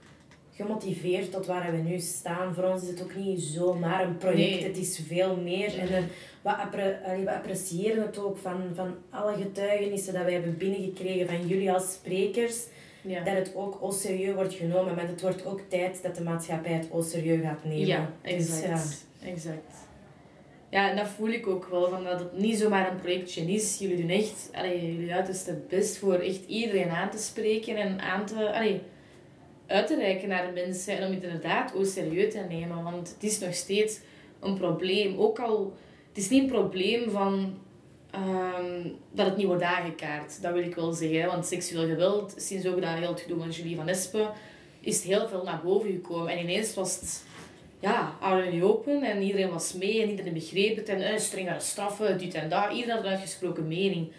gemotiveerd tot waar we nu staan. Voor ons is het ook niet zomaar een project, Nee. het is veel meer. En we, we appreciëren het ook van, van alle getuigenissen dat wij hebben binnengekregen van jullie als sprekers. Ja. Dat het ook au serieus wordt genomen, maar het wordt ook tijd dat de maatschappij het au serieus gaat nemen. Ja, Dus, exact. exact. Ja, en dat voel ik ook wel, van dat het niet zomaar een projectje is. Jullie doen echt allee, jullie uiterste best voor echt iedereen aan te spreken en aan te, allee, uit te reiken naar de mensen. En om het inderdaad ook serieus te nemen, want het is nog steeds een probleem. Ook al, het is niet een probleem van ehm, dat het niet wordt aangekaart, dat wil ik wel zeggen. Want seksueel geweld, sinds ook dat heel het gedoe van Julie van Espen, is heel veel naar boven gekomen. En ineens was het ja, the open en iedereen was mee en iedereen begreep het en eh, strengere straffen, dit en dat. Iedereen had een uitgesproken mening.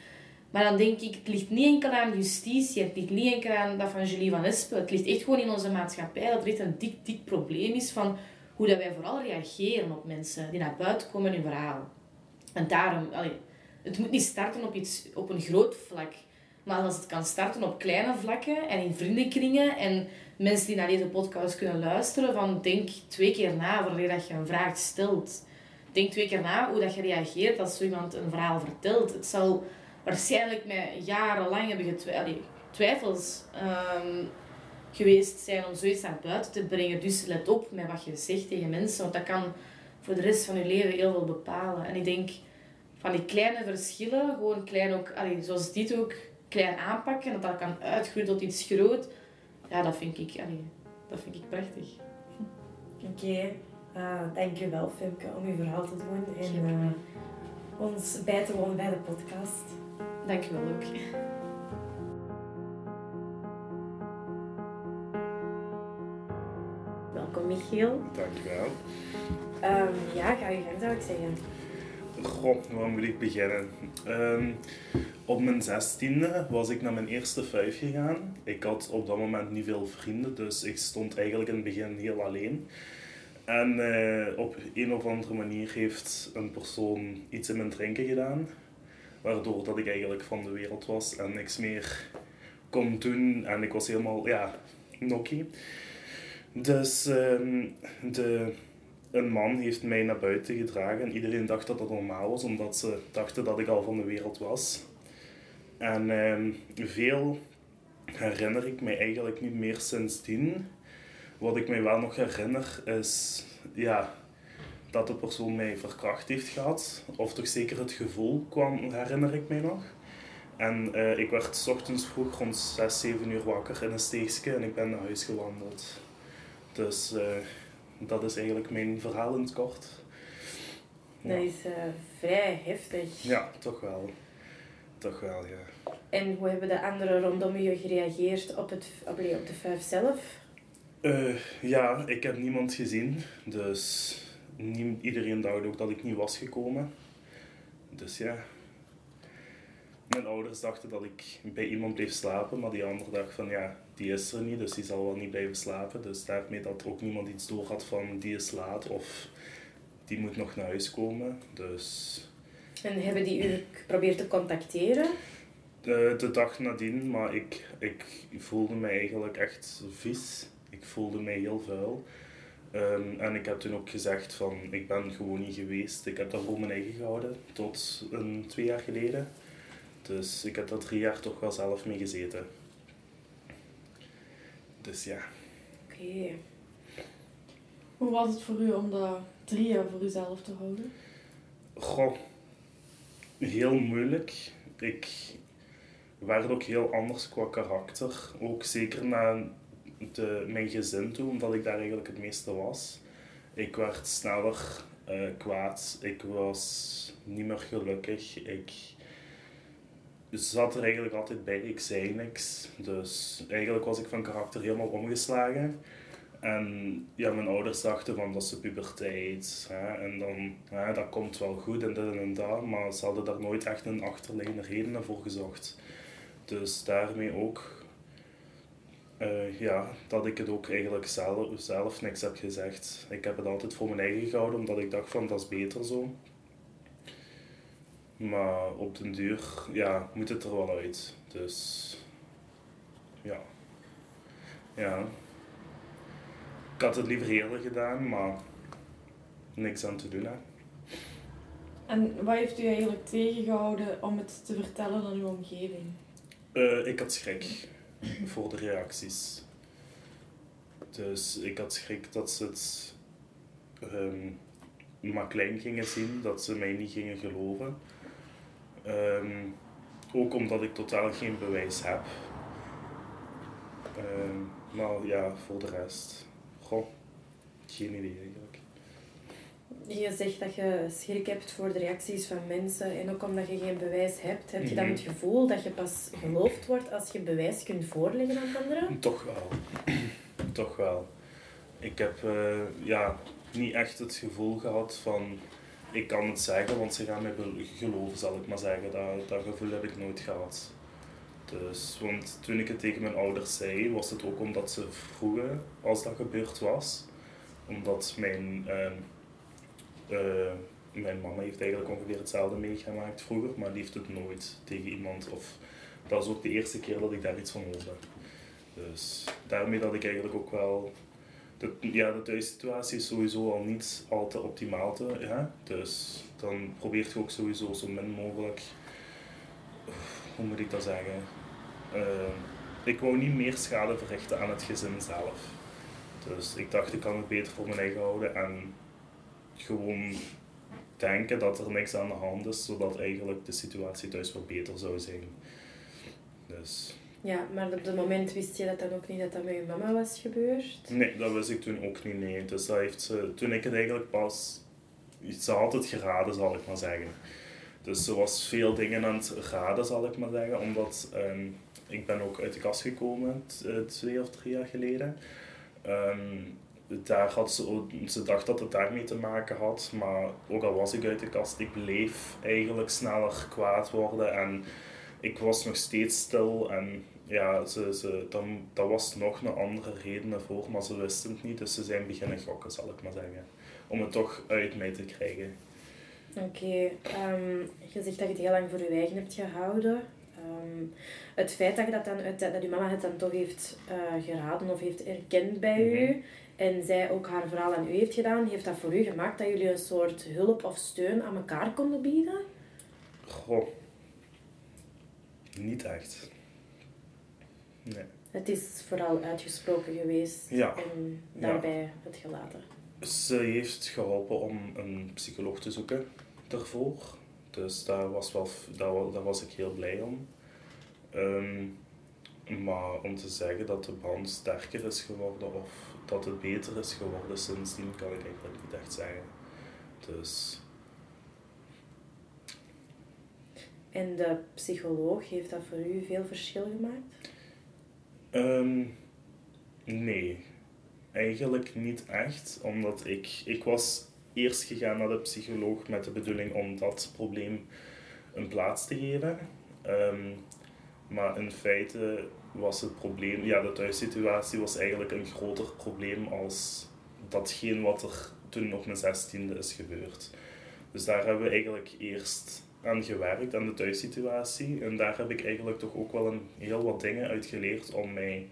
Maar dan denk ik, het ligt niet enkel aan justitie, het ligt niet enkel aan dat van Julie van Espen. Het ligt echt gewoon in onze maatschappij dat er echt een dik, dik probleem is van hoe dat wij vooral reageren op mensen die naar buiten komen hun verhaal. En daarom, allee, het moet niet starten op, iets, op een groot vlak. Maar als het kan starten op kleine vlakken en in vriendenkringen en mensen die naar deze podcast kunnen luisteren, van denk twee keer na voordat dat je een vraag stelt. Denk twee keer na hoe dat je reageert als zo iemand een verhaal vertelt. Het zal waarschijnlijk met jarenlang hebben allee, twijfels ehm, geweest zijn om zoiets naar buiten te brengen. Dus let op met wat je zegt tegen mensen, want dat kan voor de rest van je leven heel veel bepalen. En ik denk van die kleine verschillen, gewoon klein ook, allee, zoals dit ook, klein aanpakken, dat dat kan uitgroeien tot iets groot. Ja, dat vind ik, allee, dat vind ik prachtig. Oké, eh, dankjewel Femke om je verhaal te doen en eh, ons bij te wonen bij de podcast. Dankjewel ook. Welkom Michiel. Dankjewel. Ehm ja, ga je gang zou ik zeggen. Goh, waar moet ik beginnen? Ehm, op mijn zestiende was ik naar mijn eerste vijf gegaan. Ik had op dat moment niet veel vrienden, dus ik stond eigenlijk in het begin heel alleen. En eh, op een of andere manier heeft een persoon iets in mijn drinken gedaan, waardoor dat ik eigenlijk van de wereld was en niks meer kon doen. En ik was helemaal, ja, nokkie. Dus ehm, de een man heeft mij naar buiten gedragen en iedereen dacht dat dat normaal was, omdat ze dachten dat ik al van de wereld was. En ehm, veel herinner ik mij eigenlijk niet meer sindsdien. Wat ik mij wel nog herinner is ja, dat de persoon mij verkracht heeft gehad. Of toch zeker het gevoel kwam, herinner ik mij nog. En eh, ik werd 's ochtends vroeg rond 6, 7 uur wakker in een steegje en ik ben naar huis gewandeld. Dus eh, dat is eigenlijk mijn verhaal in het kort. Ja. Dat is eh, vrij heftig. Ja, toch wel. Toch wel, ja. En hoe hebben de anderen rondom je gereageerd op, het, op de vijf zelf? Ja, ik heb niemand gezien. Dus nie- iedereen dacht ook dat ik niet was gekomen. Dus ja. Mijn ouders dachten dat ik bij iemand bleef slapen, maar die ander dacht van ja, die is er niet, dus die zal wel niet blijven slapen. Dus daarmee dat ook niemand iets door had van die is laat of die moet nog naar huis komen. Dus En hebben die u geprobeerd te contacteren? De, de dag nadien, maar ik, ik voelde mij eigenlijk echt vies. Ik voelde mij heel vuil. Ehm, en ik heb toen ook gezegd van, ik ben gewoon niet geweest. Ik heb dat voor mijn eigen gehouden, tot een, twee jaar geleden. Dus ik heb daar drie jaar toch wel zelf mee gezeten. Dus ja. Oké. Hoe was het voor u om dat drie jaar voor uzelf te houden? Goh, heel moeilijk. Ik werd ook heel anders qua karakter. Ook zeker naar de, mijn gezin toe, omdat ik daar eigenlijk het meeste was. Ik werd sneller eh, kwaad. Ik was niet meer gelukkig. Ik zat er eigenlijk altijd bij. Ik zei niks. Dus eigenlijk was ik van karakter helemaal omgeslagen. En ja, mijn ouders dachten van dat is de puberteit. En dan, dat komt wel goed en dit en dat. Maar ze hadden daar nooit echt een achterliggende reden voor gezocht. Dus daarmee ook Eh, ja, dat ik het ook eigenlijk zelf, zelf niks heb gezegd. Ik heb het altijd voor mijn eigen gehouden, omdat ik dacht van dat is beter zo. Maar op den duur ja, moet het er wel uit. Dus ja. Ja. Ik had het liever eerder gedaan, maar niks aan te doen. Hè. En wat heeft u eigenlijk tegengehouden om het te vertellen aan uw omgeving? Eh, ik had schrik voor de reacties. Dus ik had schrik dat ze het ehm, maar klein gingen zien, dat ze mij niet gingen geloven. Ehm, ook omdat ik totaal geen bewijs heb. Ehm, maar ja, voor de rest, goh, geen idee. Je zegt dat je schrik hebt voor de reacties van mensen en ook omdat je geen bewijs hebt. Heb je dan Mhm. het gevoel dat je pas geloofd wordt als je bewijs kunt voorleggen aan anderen? Toch wel. Toch wel. Ik heb eh, ja, niet echt het gevoel gehad van ik kan het zeggen, want ze gaan mij geloven, zal ik maar zeggen. Dat, dat gevoel heb ik nooit gehad. Dus, want toen ik het tegen mijn ouders zei, was het ook omdat ze vroegen als dat gebeurd was. Omdat mijn, ehm, eh, mijn mama heeft eigenlijk ongeveer hetzelfde meegemaakt vroeger, maar die heeft het nooit tegen iemand. Of, dat was ook de eerste keer dat ik daar iets van hoorde. Dus daarmee dat ik eigenlijk ook wel. De, ja, de thuissituatie is sowieso al niet al te optimaal te. Ja? Dus dan probeert je ook sowieso zo min mogelijk. Hoe moet ik dat zeggen? Eh, ik wou niet meer schade verrichten aan het gezin zelf. Dus ik dacht, ik kan het beter voor mijn eigen houden en gewoon denken dat er niks aan de hand is, zodat eigenlijk de situatie thuis wat beter zou zijn. Dus Ja, maar op dat moment wist je dat dan ook niet dat dat met je mama was gebeurd? Nee, dat wist ik toen ook niet, nee. Dus dat heeft ze, toen ik het eigenlijk pas... Ze had het geraden, zal ik maar zeggen. Dus ze was veel dingen aan het raden, zal ik maar zeggen. Omdat ehm, ik ben ook uit de kast gekomen eh, twee of drie jaar geleden. Ehm, daar had ze, ook- ze dacht dat het daarmee te maken had. Maar ook al was ik uit de kast, ik bleef eigenlijk sneller kwaad worden. En ik was nog steeds stil. En ja, ze, ze, dan, dat was nog een andere reden ervoor, maar ze wisten het niet. Dus ze zijn beginnen gokken, zal ik maar zeggen. Om het toch uit mij te krijgen. Oké, ehm, je zegt dat je het heel lang voor je eigen hebt gehouden. Ehm, het feit dat, je dat, dan, uit- dat je mama het dan toch heeft eh, geraden of heeft erkend bij Mhm. u en zij ook haar verhaal aan u heeft gedaan, heeft dat voor u gemaakt dat jullie een soort hulp of steun aan elkaar konden bieden? Goh. Niet echt. Nee. Het is vooral uitgesproken geweest Ja. en Ja. daarbij het gelaten. Ze heeft geholpen om een psycholoog te zoeken daarvoor. Dus daar was, wel, daar was ik heel blij om. Ehm, maar om te zeggen dat de band sterker is geworden of dat het beter is geworden sindsdien, kan ik eigenlijk niet echt zeggen. Dus En de psycholoog, heeft dat voor u veel verschil gemaakt? Ehm, nee, eigenlijk niet echt. Omdat ik, ik was eerst gegaan naar de psycholoog met de bedoeling om dat probleem een plaats te geven. Ehm, maar in feite was het probleem, ja, de thuissituatie was eigenlijk een groter probleem als datgene wat er toen op mijn zestiende is gebeurd. Dus daar hebben we eigenlijk eerst aan gewerkt, aan de thuissituatie. En daar heb ik eigenlijk toch ook wel een, heel wat dingen uit geleerd om mij,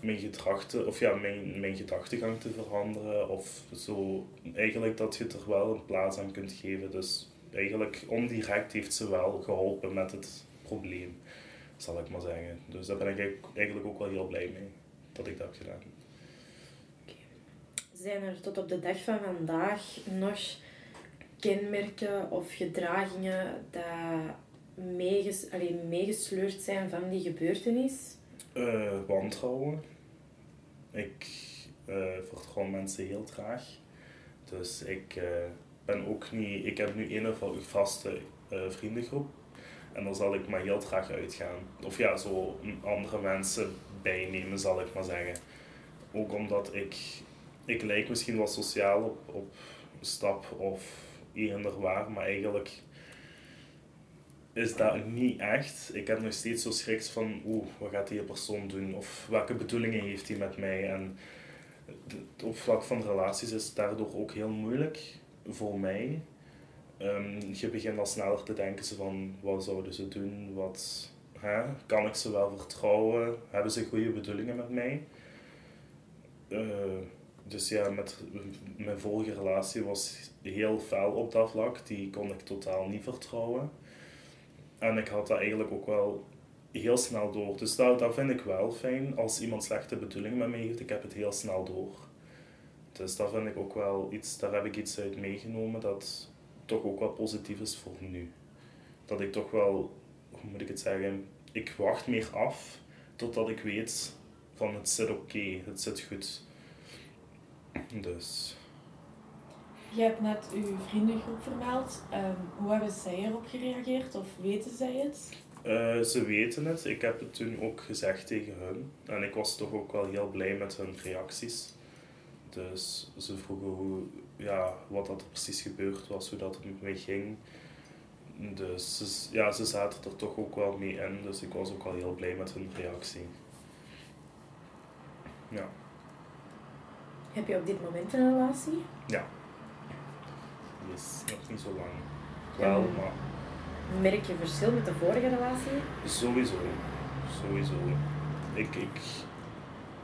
mijn gedrag te, of ja, mijn, mijn gedachtegang te veranderen. Of zo, eigenlijk dat je er wel een plaats aan kunt geven. Dus eigenlijk ondirect heeft ze wel geholpen met het probleem, zal ik maar zeggen. Dus daar ben ik eigenlijk- ook wel heel blij mee, dat ik dat heb gedaan. Zijn er tot op de dag van vandaag nog kenmerken of gedragingen dat meeges, allee, meegesleurd zijn van die gebeurtenis? Eh, wantrouwen. Ik eh vertrouw mensen heel traag. Dus ik eh, ben ook niet... Ik heb nu een vaste eh, vriendengroep. En daar zal ik maar heel traag uitgaan. Of ja, zo andere mensen bijnemen, zal ik maar zeggen. Ook omdat ik... Ik lijk misschien wat sociaal op, op stap of eender waar, maar eigenlijk is dat niet echt. Ik heb nog steeds zo schrik van, oeh, wat gaat die persoon doen? Of welke bedoelingen heeft hij met mij? En op vlak van relaties is daardoor ook heel moeilijk voor mij. Ehm, je begint al sneller te denken van, wat zouden ze doen? Wat, hè? Kan ik ze wel vertrouwen? Hebben ze goede bedoelingen met mij? Eh, dus ja, met mijn vorige relatie was heel fel op dat vlak. Die kon ik totaal niet vertrouwen. En ik had dat eigenlijk ook wel heel snel door. Dus dat, dat vind ik wel fijn. Als iemand slechte bedoelingen met mij heeft, ik heb het heel snel door. Dus dat vind ik ook wel iets, daar heb ik iets uit meegenomen dat toch ook wel positief is voor nu. Dat ik toch wel, hoe moet ik het zeggen, ik wacht meer af totdat ik weet van het zit oké, het zit goed. Dus. Je hebt net uw vriendengroep vermeld. Ehm, hoe hebben zij erop gereageerd of weten zij het? Eh, ze weten het. Ik heb het toen ook gezegd tegen hun. En ik was toch ook wel heel blij met hun reacties. Dus ze vroegen hoe, ja, wat dat er precies gebeurd was, hoe dat het met mij ging. Dus ze, ja, ze zaten er toch ook wel mee in. Dus ik was ook wel heel blij met hun reactie. Ja. Heb je op dit moment een relatie? Die is nog niet zo lang. Wel, En- maar Merk je verschil met de vorige relatie? Sowieso, sowieso. Ik, ik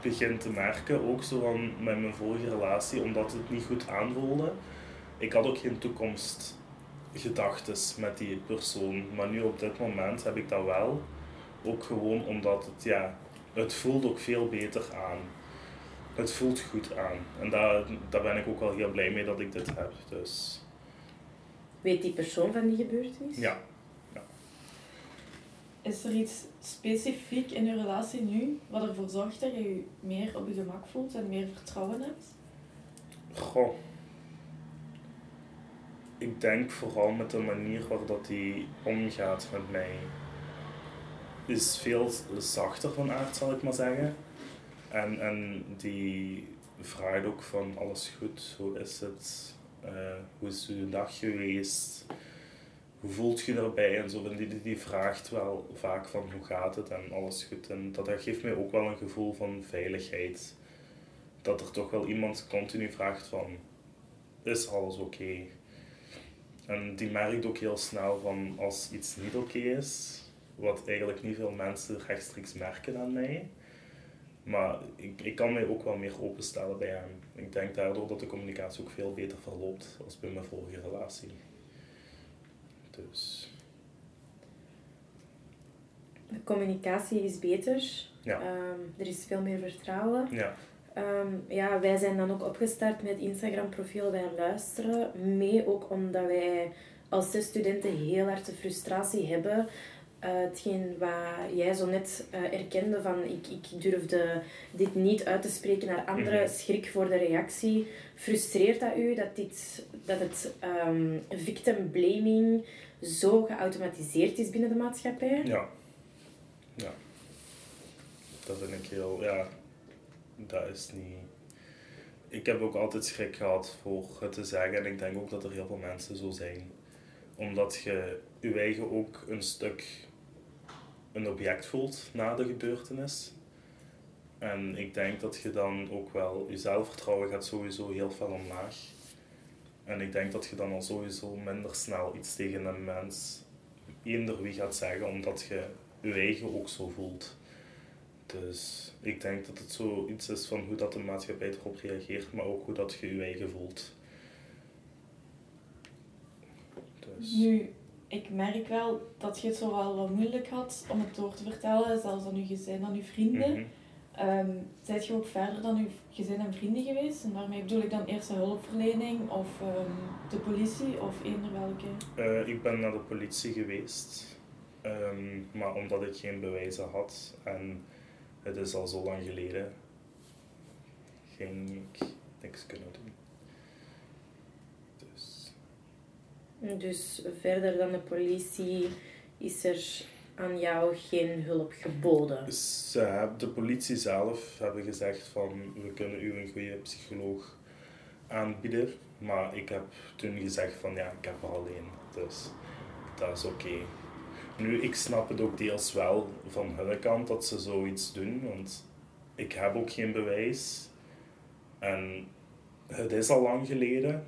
begin te merken, ook zo van met mijn vorige relatie, omdat het niet goed aanvoelde. Ik had ook geen toekomstgedachtes met die persoon, maar nu op dit moment heb ik dat wel. Ook gewoon omdat het, ja, het voelt ook veel beter aan. Het voelt goed aan. En daar, daar ben ik ook wel heel blij mee dat ik dit heb. Dus Weet die persoon van die gebeurtenis? ja. Is er iets specifiek in uw relatie nu wat ervoor zorgt dat je je meer op je gemak voelt en meer vertrouwen hebt? Goh. Ik denk vooral met de manier waarop dat hij omgaat met mij. Is veel zachter van aard, zal ik maar zeggen. En, en die vraagt ook van alles goed, hoe is het? Eh, hoe is uw dag geweest? Hoe voelt je erbij? En zo, en die, die, die vraagt wel vaak van hoe gaat het en alles goed. En dat, dat geeft mij ook wel een gevoel van veiligheid dat er toch wel iemand continu vraagt van, is alles oké? En die merkt ook heel snel van als iets niet oké is, wat eigenlijk niet veel mensen rechtstreeks merken aan mij. Maar ik, ik kan mij ook wel meer openstellen bij hem. Ik denk daardoor dat de communicatie ook veel beter verloopt als bij mijn vorige relatie. Dus De communicatie is beter. Ja. Ehm, er is veel meer vertrouwen. ja, Ehm, ja, wij zijn dan ook opgestart met Instagram profiel Wij Luisteren. Mee ook omdat wij als zes studenten heel hard de frustratie hebben. Eh, hetgeen wat jij zo net eh, erkende van ik, ik durfde dit niet uit te spreken naar anderen, Mhm. schrik voor de reactie. Frustreert dat u dat, dit, dat het ehm, victim blaming zo geautomatiseerd is binnen de maatschappij? ja, ja. Dat vind ik heel, ja, dat is niet... Ik heb ook altijd schrik gehad voor het te zeggen en ik denk ook dat er heel veel mensen zo zijn. Omdat je je eigen ook een stuk een object voelt na de gebeurtenis. En ik denk dat je dan ook wel, je zelfvertrouwen gaat sowieso heel veel omlaag. En ik denk dat je dan al sowieso minder snel iets tegen een mens, eender wie gaat zeggen, omdat je je eigen ook zo voelt. Dus ik denk dat het zoiets is van hoe dat de maatschappij erop reageert, maar ook hoe dat je je eigen voelt. Dus, Nu, ik merk wel dat je het zo wel wat moeilijk had om het door te vertellen, zelfs aan je gezin, aan je vrienden. zijt je ook verder dan uw gezin en vrienden geweest? En daarmee bedoel ik dan eerste hulpverlening of ehm, de politie of eender welke? Eh, ik ben naar de politie geweest, ehm, maar omdat ik geen bewijzen had en het is al zo lang geleden, ging ik niks kunnen doen. Dus, Dus verder dan de politie is er aan jou geen hulp geboden. dus ze hebben- de politie zelf hebben gezegd van we kunnen u een goede psycholoog aanbieden, maar ik heb toen gezegd van ja, ik heb er alleen, dus dat is oké. Nu, ik snap het ook deels wel van hun kant dat ze zoiets doen, want ik heb ook geen bewijs. En het is al lang geleden,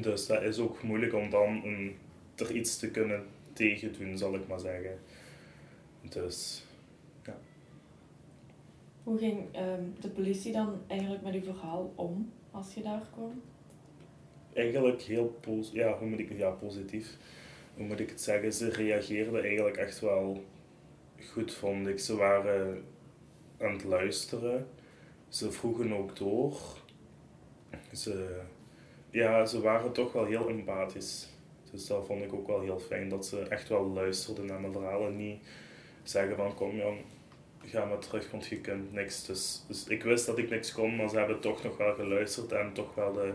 dus dat is ook moeilijk om dan een, er iets te kunnen tegen doen, zal ik maar zeggen. Dus Hoe ging ehm, de politie dan eigenlijk met uw verhaal om als je daar kwam? eigenlijk heel pos ja, hoe moet ik, ja, positief. Hoe moet ik het zeggen? Ze reageerden eigenlijk echt wel goed, vond ik. Ze waren aan het luisteren. Ze vroegen ook door. Ze, ja, ze waren toch wel heel empathisch. Dus dat vond ik ook wel heel fijn, dat ze echt wel luisterden naar mijn verhaal en niet zeggen van kom jong, ga maar terug, want je kunt niks. Dus, dus ik wist dat ik niks kon, maar ze hebben toch nog wel geluisterd en toch wel de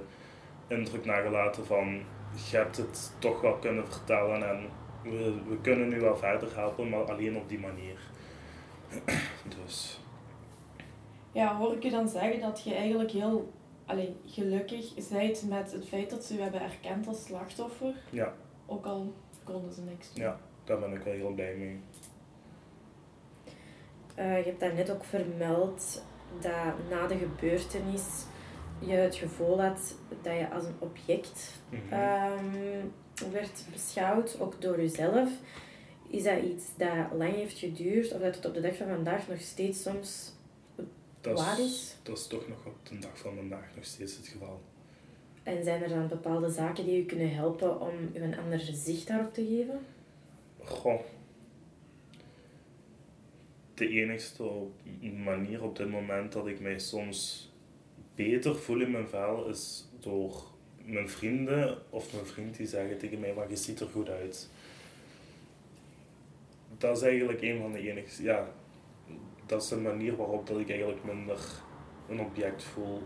indruk nagelaten van je hebt het toch wel kunnen vertellen en we, we kunnen nu wel verder helpen, maar alleen op die manier. Dus Ja, hoor ik je dan zeggen dat je eigenlijk heel allee, gelukkig bent met het feit dat ze u hebben erkend als slachtoffer? ja, Ook al konden ze niks doen. ja, daar ben ik wel heel blij mee. Eh, je hebt daarnet ook vermeld dat na de gebeurtenis je het gevoel had dat je als een object ehm, werd beschouwd, ook door jezelf. Is dat iets dat lang heeft geduurd of dat het op de dag van vandaag nog steeds soms dat, waar is, dat is toch nog op de dag van vandaag nog steeds het geval. En zijn er dan bepaalde zaken die u kunnen helpen om u een ander zicht daarop te geven? Goh. De enigste op- manier op dit moment dat ik mij soms beter voel in mijn vel is door mijn vrienden of mijn vriend die zeggen tegen mij, maar je ziet er goed uit. Dat is eigenlijk een van de enigste, ja, dat is de manier waarop dat ik eigenlijk minder een object voel.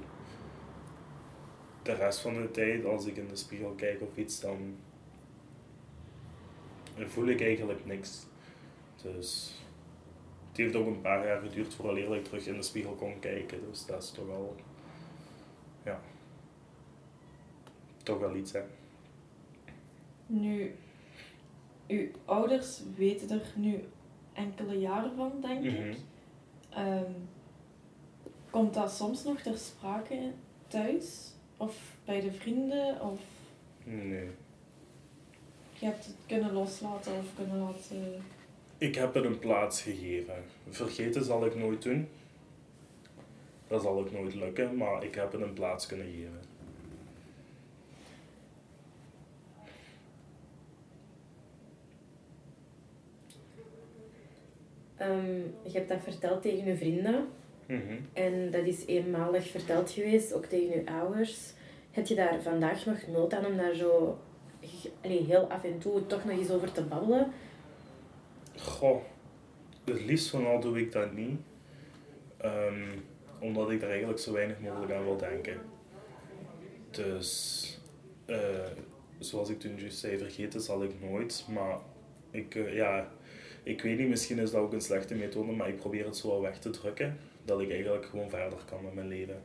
De rest van de tijd, als ik in de spiegel kijk of iets, dan voel ik eigenlijk niks. Dus het heeft ook een paar jaar geduurd voordat ik terug in de spiegel kon kijken. Dus dat is toch wel, ja, toch wel iets hè. Nu, uw ouders weten er nu enkele jaren van, denk ik. Ehm, komt dat soms nog ter sprake thuis? Of bij de vrienden? Of Nee. je hebt het kunnen loslaten of kunnen laten... Ik heb het een plaats gegeven. Vergeten zal ik nooit doen. Dat zal ook nooit lukken, maar ik heb het een plaats kunnen geven. Ehm, je hebt dat verteld tegen je vrienden Mhm. en dat is eenmalig verteld geweest, ook tegen je ouders. Heb je daar vandaag nog nood aan om daar zo allee, heel af en toe toch nog eens over te babbelen? Goh, het liefst van al doe ik dat niet. Ehm, omdat ik daar eigenlijk zo weinig mogelijk aan wil denken. Dus, eh, zoals ik toen juist zei, vergeten zal ik nooit. Maar ik, eh, ja, ik weet niet, misschien is dat ook een slechte methode, maar ik probeer het zo wel weg te drukken. Dat ik eigenlijk gewoon verder kan met mijn leven.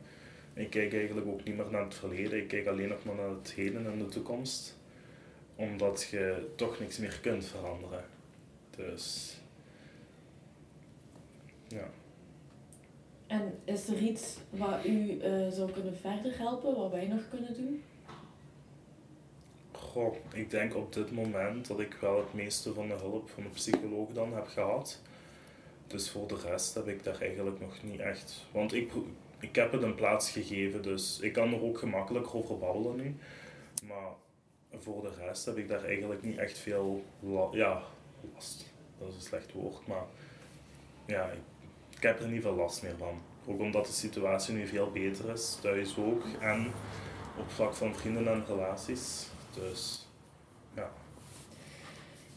Ik kijk eigenlijk ook niet meer naar het verleden, ik kijk alleen nog maar naar het heden en de toekomst. Omdat je toch niks meer kunt veranderen. Dus, ja. En is er iets wat u eh, zou kunnen verder helpen, wat wij nog kunnen doen? Goh, ik denk op dit moment dat ik wel het meeste van de hulp van de psycholoog dan heb gehad. Dus voor de rest heb ik daar eigenlijk nog niet echt. Want ik, ik heb het een plaats gegeven, dus ik kan er ook gemakkelijk over babbelen nu. Maar voor de rest heb ik daar eigenlijk niet echt veel ja, last. Dat is een slecht woord, maar ja, ik, ik heb er niet veel last meer van. Ook omdat de situatie nu veel beter is, thuis ook. En op vlak van vrienden en relaties. Dus ja.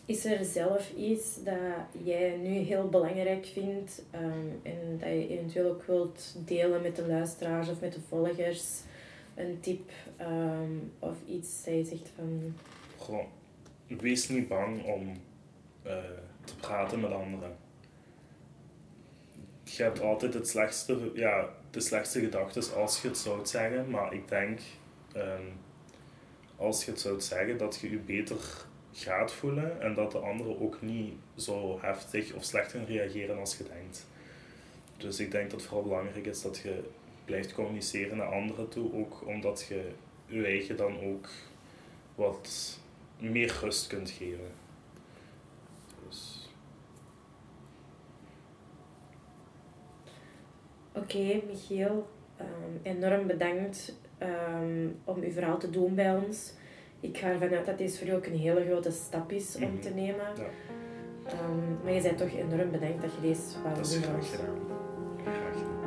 Is er zelf iets dat jij nu heel belangrijk vindt ehm, en dat je eventueel ook wilt delen met de luisteraars of met de volgers? Een tip ehm, of iets dat je zegt van... Gewoon, wees niet bang om eh, te praten met anderen. Je hebt altijd het slechtste, ja, de slechtste gedachten als je het zou zeggen, maar ik denk, ehm, als je het zou zeggen, dat je je beter gaat voelen en dat de andere ook niet zo heftig of slecht gaan reageren als je denkt. Dus ik denk dat het vooral belangrijk is dat je blijft communiceren naar anderen toe, ook omdat je je eigen dan ook wat meer rust kunt geven. Dus. Oké, Michiel, um, enorm bedankt um, om uw verhaal te doen bij ons. Ik ga ervan uit dat dit voor jou ook een hele grote stap is om te nemen. Ja. Um, maar je bent toch enorm bedankt dat je deze wou doen. Dat is graag gedaan. Graag gedaan.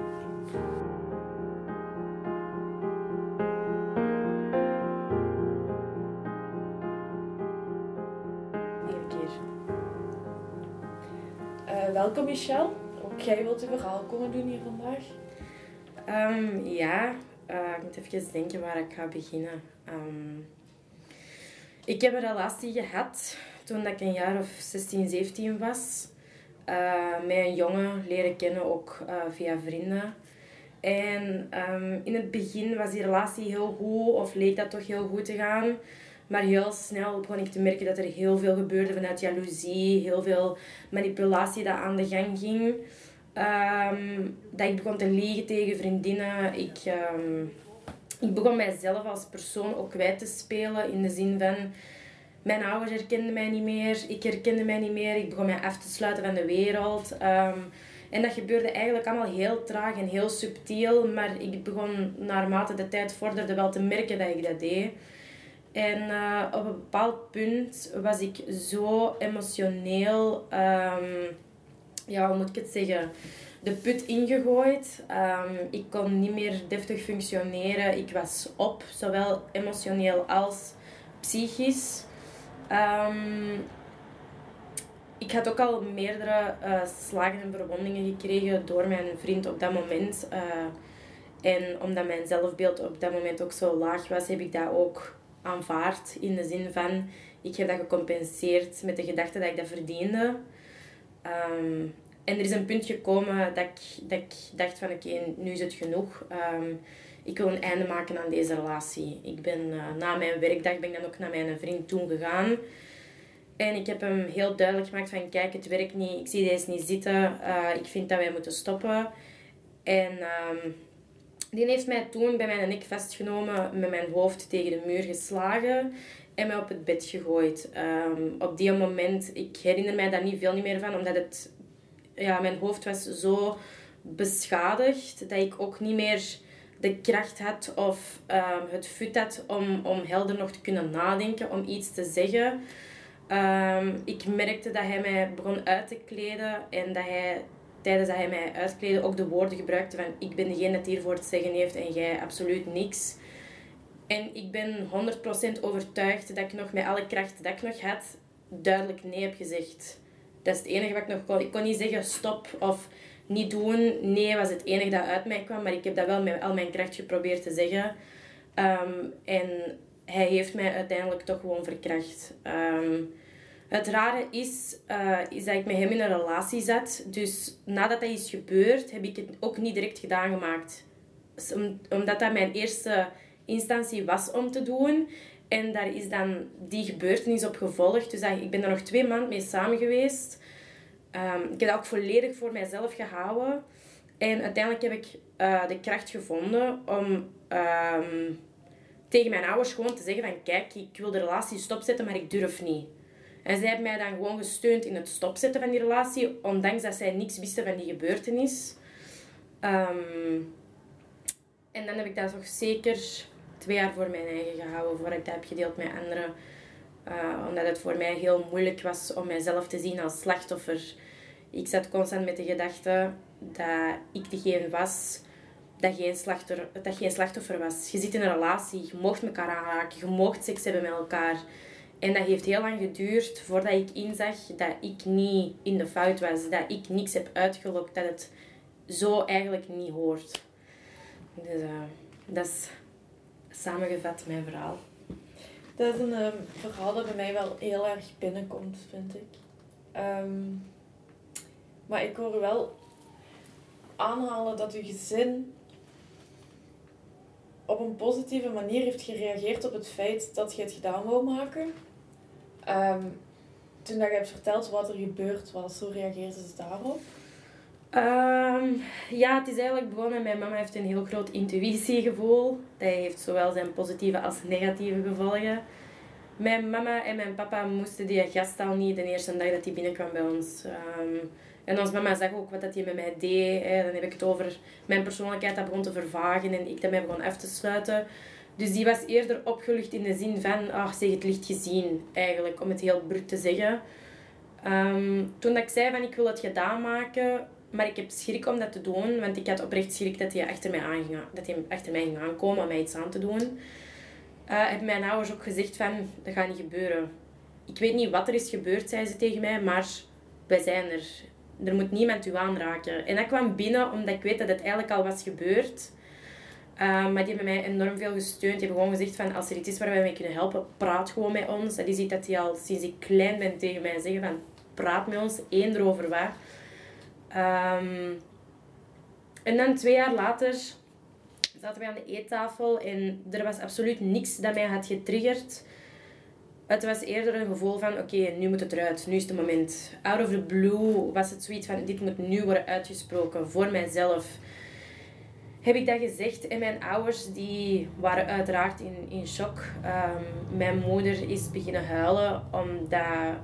Uh, welkom Michel. Ook jij wilt je verhaal komen doen hier vandaag? Um, ja, uh, ik moet even denken waar ik ga beginnen. Um, ik heb een relatie gehad toen ik een jaar of 16, 17 was. Uh, met een jongen leren kennen, ook uh, via vrienden. En um, in het begin was die relatie heel goed, of leek dat toch heel goed te gaan. Maar heel snel begon ik te merken dat er heel veel gebeurde vanuit jaloezie, heel veel manipulatie dat aan de gang ging. Um, dat ik begon te liegen tegen vriendinnen. Ik, um, ik begon mijzelf als persoon ook kwijt te spelen. In de zin van, mijn ouders herkenden mij niet meer. Ik herkende mij niet meer. Ik begon mij af te sluiten van de wereld. Um, en dat gebeurde eigenlijk allemaal heel traag en heel subtiel. Maar ik begon naarmate de tijd vorderde wel te merken dat ik dat deed. En uh, op een bepaald punt was ik zo emotioneel... ja, hoe moet ik het zeggen? De put ingegooid. Um, ik kon niet meer deftig functioneren. Ik was op, zowel emotioneel als psychisch. Um, ik had ook al meerdere uh, slagen en verwondingen gekregen door mijn vriend op dat moment. Uh, en omdat mijn zelfbeeld op dat moment ook zo laag was, heb ik dat ook aanvaard. In de zin van, ik heb dat gecompenseerd met de gedachte dat ik dat verdiende. Um, en er is een punt gekomen dat ik, dat ik dacht van oké, nu is het genoeg. Um, ik wil een einde maken aan deze relatie. Ik ben uh, na mijn werkdag ben ik dan ook naar mijn vriend toen gegaan. En ik heb hem heel duidelijk gemaakt van kijk, het werkt niet. Ik zie deze niet zitten. Uh, ik vind dat wij moeten stoppen. En um, die heeft mij toen bij mijn nek vastgenomen, met mijn hoofd tegen de muur geslagen en mij op het bed gegooid. Um, op die moment, ik herinner mij daar niet veel meer van, omdat het ja, mijn hoofd was zo beschadigd dat ik ook niet meer de kracht had of um, het fut had om, om helder nog te kunnen nadenken, om iets te zeggen. Um, ik merkte dat hij mij begon uit te kleden en dat hij tijdens dat hij mij uitkleedde ook de woorden gebruikte van ik ben degene dat hiervoor te zeggen heeft en jij absoluut niks. En ik ben 100% overtuigd dat ik nog met alle kracht dat ik nog had, duidelijk nee heb gezegd. Dat is het enige wat ik nog kon. Ik kon niet zeggen stop of niet doen. Nee was het enige dat uit mij kwam. Maar ik heb dat wel met al mijn kracht geprobeerd te zeggen. Um, en hij heeft mij uiteindelijk toch gewoon verkracht. Um, het rare is, uh, is dat ik met hem in een relatie zat. Dus nadat dat is gebeurd, heb ik het ook niet direct gedaan gemaakt. omdat dat mijn eerste instantie was om te doen. En daar is dan die gebeurtenis op gevolgd. Dus ik ben er nog twee maanden mee samen geweest. Um, ik heb dat ook volledig voor mijzelf gehouden. En uiteindelijk heb ik uh, de kracht gevonden om um, tegen mijn ouders gewoon te zeggen van... Kijk, ik wil de relatie stopzetten, maar ik durf niet. En zij hebben mij dan gewoon gesteund in het stopzetten van die relatie. Ondanks dat zij niks wisten van die gebeurtenis. Um, en dan heb ik dat toch zeker twee jaar voor mijn eigen gehouden. Voordat ik dat heb gedeeld met anderen. Uh, omdat het voor mij heel moeilijk was om mijzelf te zien als slachtoffer. Ik zat constant met de gedachte dat ik degene was dat geen, slachtoffer, dat geen slachtoffer was. Je zit in een relatie, je mocht elkaar aanraken, je mocht seks hebben met elkaar. En dat heeft heel lang geduurd voordat ik inzag dat ik niet in de fout was. Dat ik niks heb uitgelokt, dat het zo eigenlijk niet hoort. Dus uh, dat is samengevat mijn verhaal. Dat is een um, verhaal dat bij mij wel heel erg binnenkomt, vind ik. Um, maar ik hoor wel aanhalen dat uw gezin op een positieve manier heeft gereageerd op het feit dat je het gedaan wou maken. Ehm, toen je hebt verteld wat er gebeurd was, hoe reageerde ze daarop? Ehm, ja, het is eigenlijk begonnen. Mijn mama heeft een heel groot intuïtiegevoel. Dat heeft zowel zijn positieve als negatieve gevolgen. Mijn mama en mijn papa moesten die gast al niet de eerste dag dat hij binnenkwam bij ons. Ehm, en onze mama zag ook wat dat hij met mij deed. Dan heb ik het over mijn persoonlijkheid dat begon te vervagen en ik dat begon af te sluiten. Dus die was eerder opgelucht in de zin van, ach, zeg het licht gezien, eigenlijk, om het heel bruut te zeggen. Ehm, toen dat ik zei van ik wil het gedaan maken, maar ik heb schrik om dat te doen, want ik had oprecht schrik dat hij achter mij, aanging, dat hij achter mij ging aankomen om mij iets aan te doen. Uh, hebben mijn ouders ook gezegd van, dat gaat niet gebeuren. Ik weet niet wat er is gebeurd, zei ze tegen mij, maar wij zijn er. Er moet niemand u aanraken. En dat kwam binnen omdat ik weet dat het eigenlijk al was gebeurd. Uh, maar die hebben mij enorm veel gesteund. Die hebben gewoon gezegd van, als er iets is waar wij mee kunnen helpen, praat gewoon met ons. Dat is iets dat die al sinds ik klein ben tegen mij zeggen van, praat met ons, eender over wat. Um, en dan twee jaar later zaten we aan de eettafel en er was absoluut niks dat mij had getriggerd. Het was eerder een gevoel van, oké, nu moet het eruit, nu is het moment. Out of the blue was het zoiets van, dit moet nu worden uitgesproken voor mijzelf. Heb ik dat gezegd en mijn ouders die waren uiteraard in, in shock. Um, mijn moeder is beginnen huilen omdat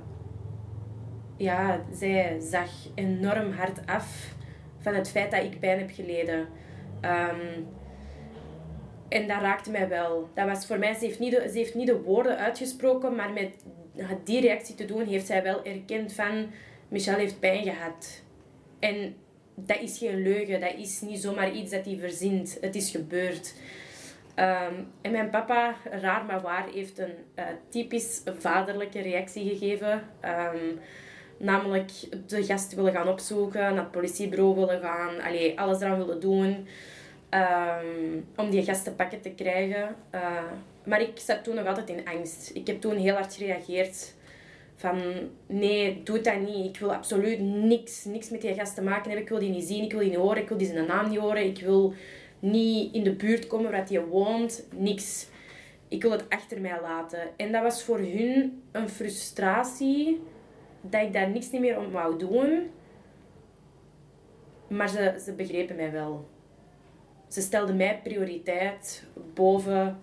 ja, zij zag enorm hard af van het feit dat ik pijn heb geleden. Um, en dat raakte mij wel. Dat was voor mij, ze heeft, niet de, ze heeft niet de woorden uitgesproken, maar met die reactie te doen, heeft zij wel erkend van... Michelle heeft pijn gehad. En dat is geen leugen. Dat is niet zomaar iets dat hij verzint. Het is gebeurd. Um, en mijn papa, raar maar waar, heeft een uh, typisch vaderlijke reactie gegeven. Um, Namelijk de gast willen gaan opzoeken, naar het politiebureau willen gaan, allee, alles eraan willen doen um, om die gast te pakken te krijgen. Uh, maar ik zat toen nog altijd in angst. Ik heb toen heel hard gereageerd van nee, doe dat niet. Ik wil absoluut niks, niks met die gast te maken hebben. Ik wil die niet zien, ik wil die niet horen, ik wil die zijn naam niet horen. Ik wil niet in de buurt komen waar hij woont, niks. Ik wil het achter mij laten. En dat was voor hun een frustratie dat ik daar niks niet meer om wou doen. Maar ze, ze begrepen mij wel. Ze stelden mij prioriteit boven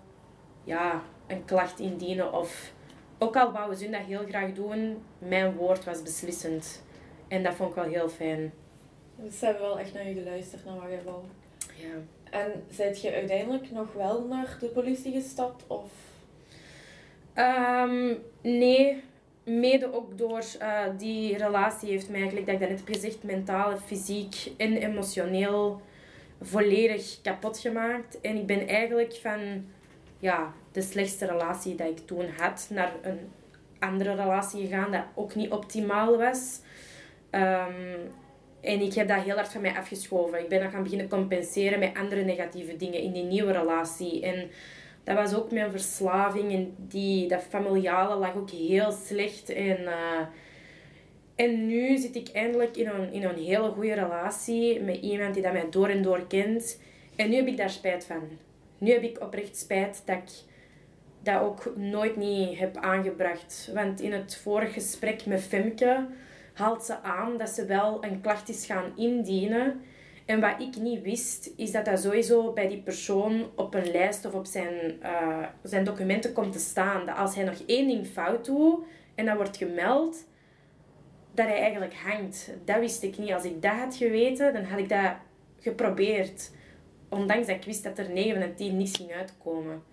ja, een klacht indienen. Of, ook al wouden ze dat heel graag doen, mijn woord was beslissend. En dat vond ik wel heel fijn. Dus ze hebben wel echt naar je geluisterd, naar wat je wou. Ja. En zijt je uiteindelijk nog wel naar de politie gestapt? Of? Um, nee, mede ook door uh, die relatie heeft mij eigenlijk, dat ik net heb gezegd, mentaal, fysiek en emotioneel volledig kapot gemaakt. En ik ben eigenlijk van ja, de slechtste relatie die ik toen had naar een andere relatie gegaan dat ook niet optimaal was. Um, en ik heb dat heel hard van mij afgeschoven. Ik ben dan gaan beginnen compenseren met andere negatieve dingen in die nieuwe relatie. En dat was ook mijn verslaving. En die, dat familiale lag ook heel slecht. En, uh, en nu zit ik eindelijk in een, in een hele goede relatie met iemand die dat mij door en door kent. En nu heb ik daar spijt van. Nu heb ik oprecht spijt dat ik dat ook nooit niet heb aangebracht. Want in het vorige gesprek met Femke haalt ze aan dat ze wel een klacht is gaan indienen. En wat ik niet wist, is dat dat sowieso bij die persoon op een lijst of op zijn, uh, zijn documenten komt te staan. Dat als hij nog één ding fout doet en dat wordt gemeld, dat hij eigenlijk hangt. Dat wist ik niet. Als ik dat had geweten, dan had ik dat geprobeerd. Ondanks dat ik wist dat er 9 van de 10 niets ging uitkomen.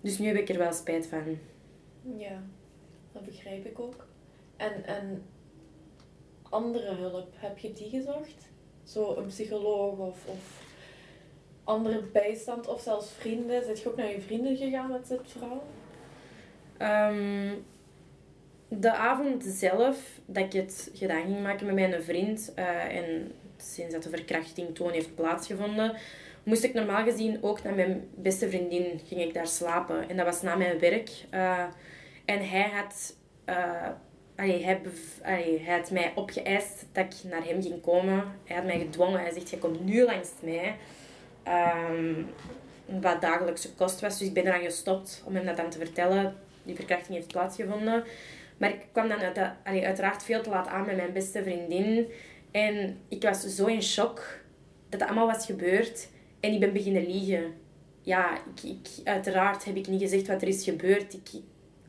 Dus nu heb ik er wel spijt van. Ja, dat begrijp ik ook. En, en andere hulp, heb je die gezocht? Zo een psycholoog of, of andere bijstand of zelfs vrienden? Zit je ook naar je vrienden gegaan met dit verhaal? Um, de avond zelf dat ik het gedaan ging maken met mijn vriend uh, en sinds dat de verkrachting toen heeft plaatsgevonden, moest ik normaal gezien ook naar mijn beste vriendin ging ik daar slapen. En dat was na mijn werk. Uh, en hij had uh, Hij, allee, hij had mij opgeëist dat ik naar hem ging komen. Hij had mij gedwongen. Hij zegt, je komt nu langs mij. Um, wat dagelijkse kost was. Dus ik ben eraan gestopt om hem dat dan te vertellen. die verkrachting heeft plaatsgevonden. Maar ik kwam dan uit, uiteraard veel te laat aan met mijn beste vriendin. En ik was zo in shock dat het allemaal was gebeurd. En ik ben beginnen liegen. Ja, ik, uiteraard heb ik niet gezegd wat er is gebeurd. Ik,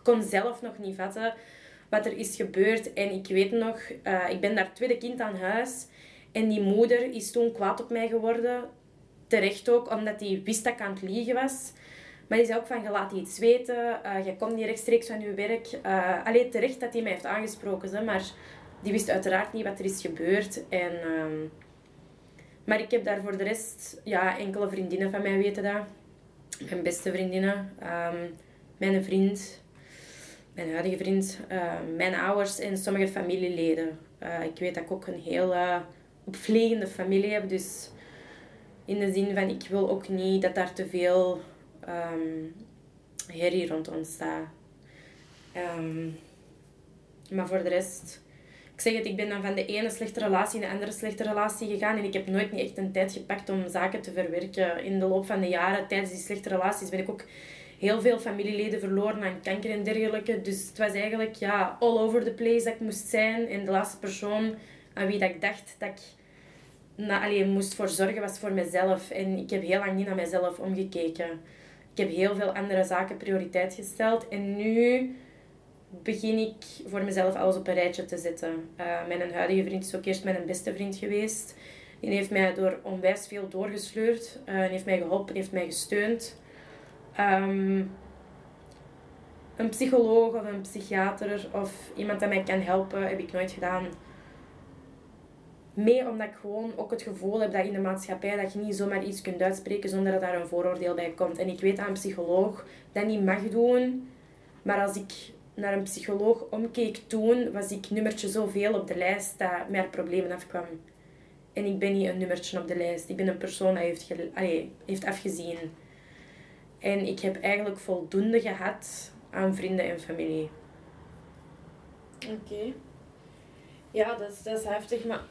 kon zelf nog niet vatten wat er is gebeurd. En ik weet nog, uh, ik ben daar tweede kind aan huis. En die moeder is toen kwaad op mij geworden. Terecht ook, omdat hij wist dat ik aan het liegen was. Maar die zei ook van, je laat iets weten. Uh, je komt niet rechtstreeks van je werk. Uh, alleen terecht dat hij mij heeft aangesproken. Hè, maar die wist uiteraard niet wat er is gebeurd. En, uh, maar ik heb daar voor de rest... Ja, enkele vriendinnen van mij weten dat. Mijn beste vriendinnen. Um, mijn vriend. Mijn huidige vriend. Uh, mijn ouders en sommige familieleden. Uh, ik weet dat ik ook een heel opvliegende familie heb. Dus in de zin van, ik wil ook niet dat daar te veel um, herrie rond ontstaat. Um, maar voor de rest, ik zeg het, ik ben dan van de ene slechte relatie in de andere slechte relatie gegaan. En ik heb nooit niet echt een tijd gepakt om zaken te verwerken. In de loop van de jaren, tijdens die slechte relaties, ben ik ook heel veel familieleden verloren aan kanker en dergelijke. Dus het was eigenlijk ja, all over the place dat ik moest zijn. En de laatste persoon aan wie dat ik dacht dat ik na, alleen moest voor zorgen was voor mezelf. En ik heb heel lang niet naar mezelf omgekeken. Ik heb heel veel andere zaken prioriteit gesteld. En nu begin ik voor mezelf alles op een rijtje te zetten. Uh, mijn huidige vriend is ook eerst mijn beste vriend geweest. Die heeft mij door onwijs veel doorgesleurd. Uh, heeft mij geholpen, heeft mij gesteund. Um, een psycholoog of een psychiater of iemand dat mij kan helpen heb ik nooit gedaan. Mee omdat ik gewoon ook het gevoel heb dat in de maatschappij dat je niet zomaar iets kunt uitspreken zonder dat daar een vooroordeel bij komt. En ik weet dat een psycholoog dat niet mag doen. Maar als ik naar een psycholoog omkeek toen, was ik nummertje zoveel op de lijst dat meer problemen afkwam. En ik ben niet een nummertje op de lijst. Ik ben een persoon die heeft, allee, heeft afgezien. En ik heb eigenlijk voldoende gehad aan vrienden en familie. Oké. Ja, dat is, dat is heftig, maar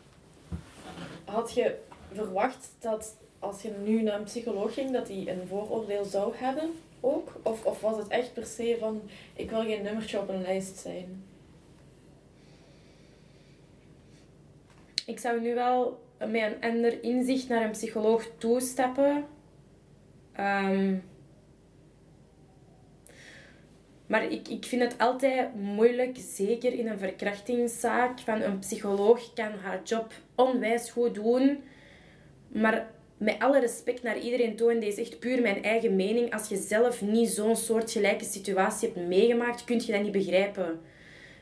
had je verwacht dat als je nu naar een psycholoog ging, dat hij een vooroordeel zou hebben ook? Of, of was het echt per se van, ik wil geen nummertje op een lijst zijn? Ik zou nu wel met een ander inzicht naar een psycholoog toestappen. Um, maar ik, ik vind het altijd moeilijk, zeker in een verkrachtingszaak, van een psycholoog kan haar job onwijs goed doen. Maar met alle respect naar iedereen toe, en deze is echt puur mijn eigen mening, als je zelf niet zo'n soortgelijke situatie hebt meegemaakt, kun je dat niet begrijpen.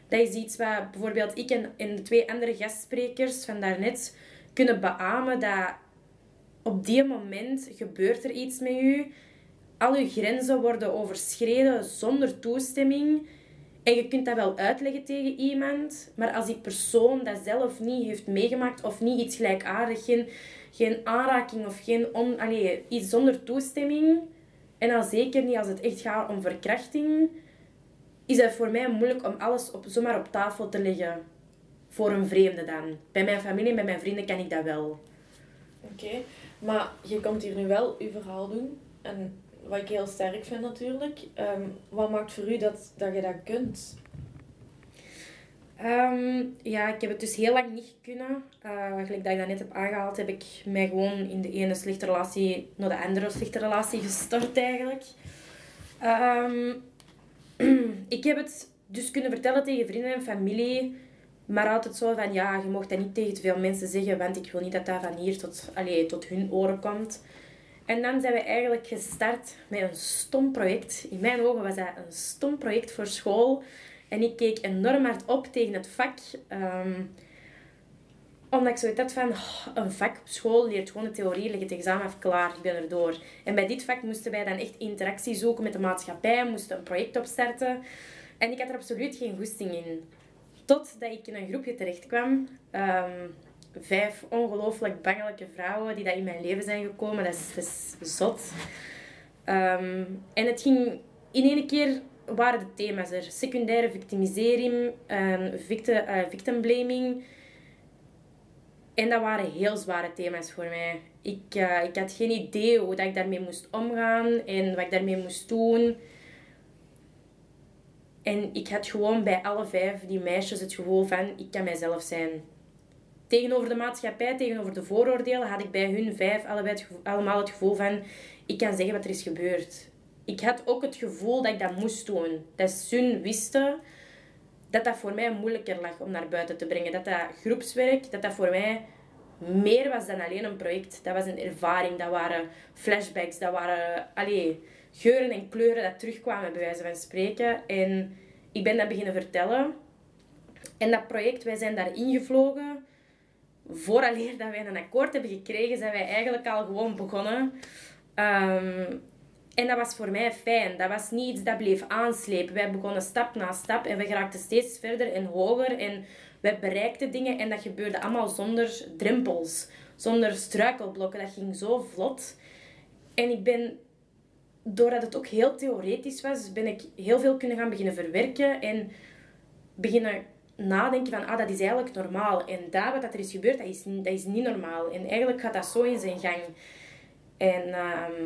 Dat is iets wat bijvoorbeeld ik en, de twee andere gastsprekers van daarnet kunnen beamen, dat op die moment gebeurt er iets met je al je grenzen worden overschreden zonder toestemming. En je kunt dat wel uitleggen tegen iemand, maar als die persoon dat zelf niet heeft meegemaakt of niet iets gelijkaardigs, geen, geen aanraking of geen on, allee, iets zonder toestemming, en dan zeker niet als het echt gaat om verkrachting, is het voor mij moeilijk om alles op, zomaar op tafel te leggen. Voor een vreemde dan. Bij mijn familie en bij mijn vrienden kan ik dat wel. Oké, maar je komt hier nu wel je verhaal doen. En wat ik heel sterk vind natuurlijk. Ehm, wat maakt voor u dat, dat je dat kunt? Ehm, ja, ik heb het dus heel lang niet kunnen. Uh, gelijk dat ik dat net heb aangehaald, heb ik mij gewoon in de ene slechte relatie naar de andere slechte relatie gestort eigenlijk. Um, ik heb het dus kunnen vertellen tegen vrienden en familie, maar altijd zo van ja, je mocht dat niet tegen te veel mensen zeggen, want ik wil niet dat dat van hier tot, allee, tot hun oren komt. En dan zijn we eigenlijk gestart met een stom project. In mijn ogen was dat een stom project voor school. En ik keek enorm hard op tegen het vak. Um, omdat ik zoiets had van, oh, een vak op school leert gewoon de theorie, leg het examen af, klaar, ik ben erdoor. En bij dit vak moesten wij dan echt interactie zoeken met de maatschappij, moesten een project opstarten. En ik had er absoluut geen goesting in. Totdat ik in een groepje terecht kwam. Um, vijf ongelooflijk bangelijke vrouwen die dat in mijn leven zijn gekomen. Dat is, is zot. Ehm, en het ging in één keer waren de thema's er. Secundaire victimisering, um, victim, uh, victim blaming. En dat waren heel zware thema's voor mij. Ik, uh, ik had geen idee hoe dat ik daarmee moest omgaan en wat ik daarmee moest doen. En ik had gewoon bij alle vijf die meisjes het gevoel van, ik kan mijzelf zijn. Tegenover de maatschappij, tegenover de vooroordelen, had ik bij hun vijf het allemaal het gevoel van, ik kan zeggen wat er is gebeurd. Ik had ook het gevoel dat ik dat moest doen. Dat ze wisten dat dat voor mij moeilijker lag om naar buiten te brengen. Dat dat groepswerk, dat dat voor mij meer was dan alleen een project. Dat was een ervaring, dat waren flashbacks, dat waren allee, geuren en kleuren dat terugkwamen, bij wijze van spreken. En ik ben dat beginnen vertellen. En dat project, wij zijn daar ingevlogen. Vooraleer dat wij een akkoord hebben gekregen, zijn wij eigenlijk al gewoon begonnen. Ehm, en dat was voor mij fijn. Dat was niet iets dat bleef aanslepen. Wij begonnen stap na stap en we geraakten steeds verder en hoger. En wij bereikten dingen en dat gebeurde allemaal zonder drempels. Zonder struikelblokken. Dat ging zo vlot. En ik ben, doordat het ook heel theoretisch was, ben ik heel veel kunnen gaan beginnen verwerken. En beginnen nadenken van, ah, dat is eigenlijk normaal. En dat wat er is gebeurd, dat is, dat is niet normaal. En eigenlijk gaat dat zo in zijn gang. En ehm,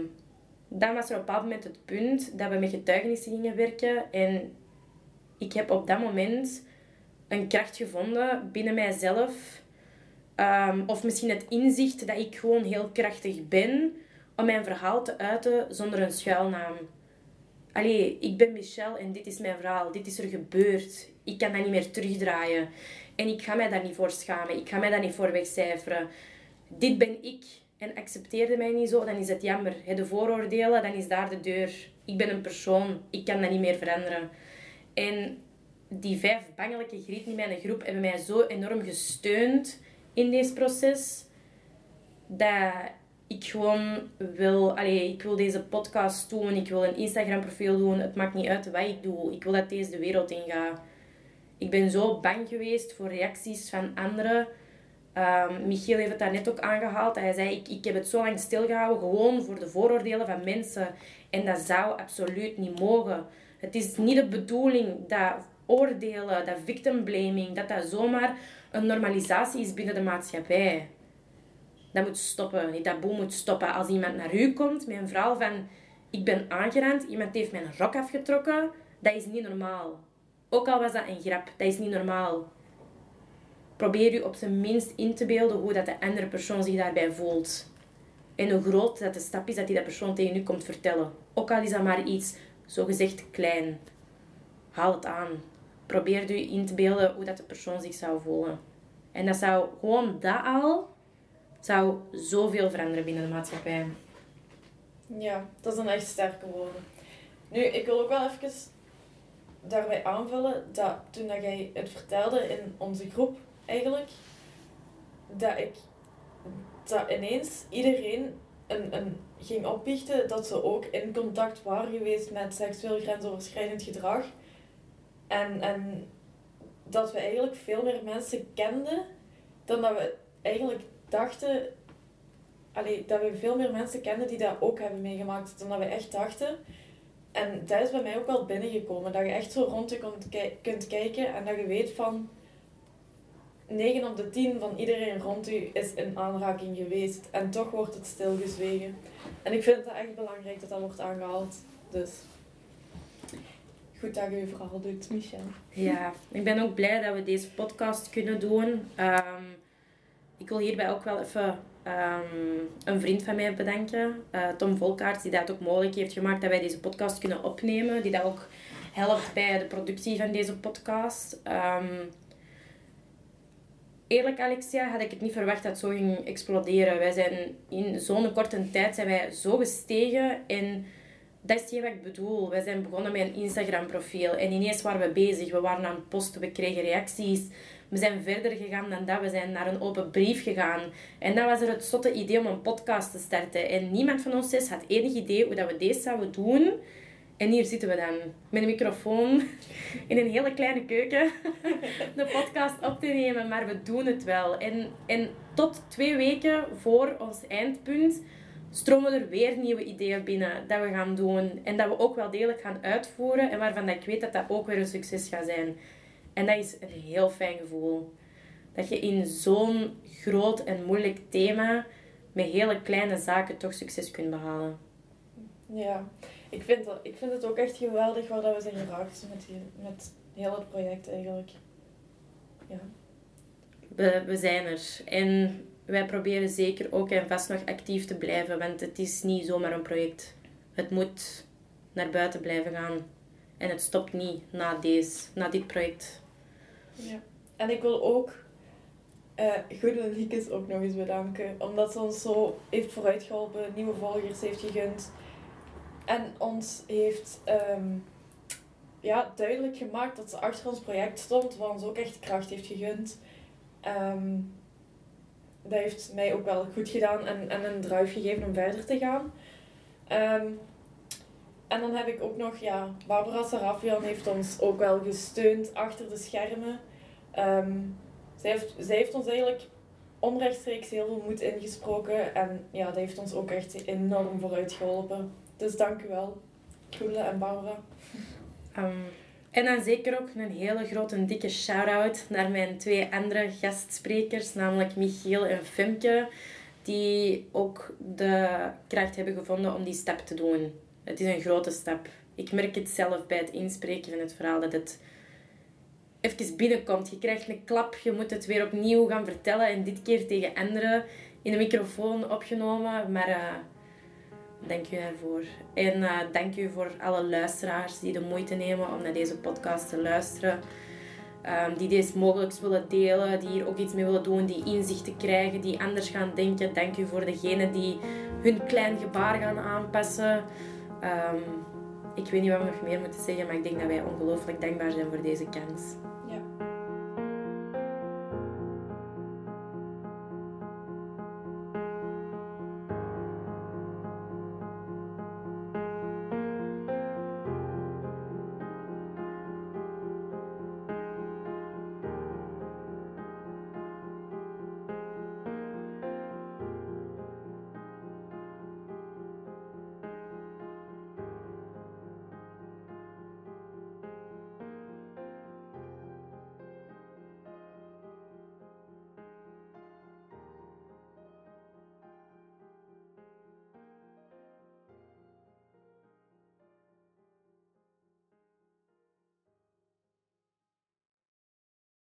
dan was er op een moment het punt dat we met getuigenissen gingen werken. En ik heb op dat moment een kracht gevonden binnen mijzelf. Ehm, of misschien het inzicht dat ik gewoon heel krachtig ben om mijn verhaal te uiten zonder een schuilnaam. Allee, ik ben Michelle en dit is mijn verhaal. Dit is er gebeurd. Ik kan dat niet meer terugdraaien. En ik ga mij daar niet voor schamen. Ik ga mij daar niet voor wegcijferen. Dit ben ik. En accepteerde mij niet zo, dan is het jammer. De vooroordelen, dan is daar de deur. Ik ben een persoon. Ik kan dat niet meer veranderen. En die vijf bangelijke grieten in mijn groep hebben mij zo enorm gesteund in dit proces. Dat ik gewoon wil... Allee, ik wil deze podcast doen. Ik wil een Instagram profiel doen. Het maakt niet uit wat ik doe. Ik wil dat deze de wereld ingaat. Ik ben zo bang geweest voor reacties van anderen. Um, Michiel heeft het daar net ook aangehaald. Hij zei, ik, ik heb het zo lang stilgehouden gewoon voor de vooroordelen van mensen. En dat zou absoluut niet mogen. Het is niet de bedoeling dat oordelen, dat victim blaming, dat dat zomaar een normalisatie is binnen de maatschappij. Dat moet stoppen. Die taboe moet stoppen. Als iemand naar u komt met een verhaal van... Ik ben aangerand, iemand heeft mijn rok afgetrokken. Dat is niet normaal. Ook al was dat een grap, dat is niet normaal. Probeer u op zijn minst in te beelden hoe dat de andere persoon zich daarbij voelt. En hoe groot dat de stap is dat die dat persoon tegen u komt vertellen. Ook al is dat maar iets zogezegd klein. Haal het aan. Probeer u in te beelden hoe dat de persoon zich zou voelen. En dat zou gewoon dat al zou zoveel veranderen binnen de maatschappij. Ja, dat zijn echt sterke woorden. Nu, ik wil ook wel even daarbij aanvullen dat toen dat jij het vertelde in onze groep eigenlijk, dat ik dat ineens iedereen een, een ging opbiechten dat ze ook in contact waren geweest met seksueel grensoverschrijdend gedrag. En, en dat we eigenlijk veel meer mensen kenden dan dat we eigenlijk dachten. Allee, dat we veel meer mensen kenden die dat ook hebben meegemaakt dan dat we echt dachten. En dat is bij mij ook wel binnengekomen. Dat je echt zo rond je kunt, kunt kijken en dat je weet van 9 op de 10 van iedereen rond u is in aanraking geweest. En toch wordt het stilgezwegen. En ik vind het echt belangrijk dat dat wordt aangehaald. Dus goed dat je je verhaal doet, Michel. Ja, ik ben ook blij dat we deze podcast kunnen doen. Ehm, ik wil hierbij ook wel even ehm, een vriend van mij bedanken, eh, Tom Volkaert, die dat ook mogelijk heeft gemaakt dat wij deze podcast kunnen opnemen. Die dat ook helpt bij de productie van deze podcast. Ehm, eerlijk, Alexia, had ik het niet verwacht dat het zo ging exploderen. Wij zijn in zo'n korte tijd zijn wij zo gestegen en dat is hetgeen wat ik bedoel. Wij zijn begonnen met een Instagram profiel en ineens waren we bezig. We waren aan het posten, we kregen reacties. We zijn verder gegaan dan dat. We zijn naar een open brief gegaan. En dan was er het zotte idee om een podcast te starten. En niemand van ons zes had enig idee hoe dat we deze zouden doen. En hier zitten we dan, met een microfoon, in een hele kleine keuken, de podcast op te nemen. Maar we doen het wel. En, en tot twee weken voor ons eindpunt stromen er weer nieuwe ideeën binnen dat we gaan doen. En dat we ook wel degelijk gaan uitvoeren. En waarvan ik weet dat dat ook weer een succes gaat zijn. En dat is een heel fijn gevoel. Dat je in zo'n groot en moeilijk thema met hele kleine zaken toch succes kunt behalen. Ja, ik vind, dat, ik vind het ook echt geweldig waar dat we zijn geraakt met, die, met heel het project eigenlijk. Ja. We, we zijn er. En wij proberen zeker ook en vast nog actief te blijven, want het is niet zomaar een project. Het moet naar buiten blijven gaan. En het stopt niet na, deze, na dit project. ja. En ik wil ook eh Goede Liekes ook nog eens bedanken. Omdat ze ons zo heeft vooruitgeholpen, nieuwe volgers heeft gegund. En ons heeft ehm, ja, duidelijk gemaakt dat ze achter ons project stond, wat ons ook echt kracht heeft gegund. Ehm, dat heeft mij ook wel goed gedaan en, en een drive gegeven om verder te gaan. Ehm, en dan heb ik ook nog, ja, Barbara Sarafian heeft ons ook wel gesteund achter de schermen. Ehm, zij, heeft, zij heeft ons eigenlijk onrechtstreeks heel veel moed ingesproken. En ja, dat heeft ons ook echt enorm vooruit geholpen. Dus dank u wel, Goele en Barbara. Ehm, en dan zeker ook een hele grote en dikke shout-out naar mijn twee andere gastsprekers, namelijk Michiel en Femke, die ook de kracht hebben gevonden om die stap te doen. Het is een grote stap. Ik merk het zelf bij het inspreken van het verhaal dat het even binnenkomt. Je krijgt een klap, je moet het weer opnieuw gaan vertellen en dit keer tegen anderen in de microfoon opgenomen. Maar eh, dank u daarvoor. En eh, dank u voor alle luisteraars die de moeite nemen om naar deze podcast te luisteren. Ehm, die deze mogelijk willen delen, die hier ook iets mee willen doen, die inzichten krijgen, die anders gaan denken. Dank u voor degenen die hun klein gebaar gaan aanpassen. Ehm, ik weet niet wat we nog meer moeten zeggen, maar ik denk dat wij ongelooflijk dankbaar zijn voor deze kans.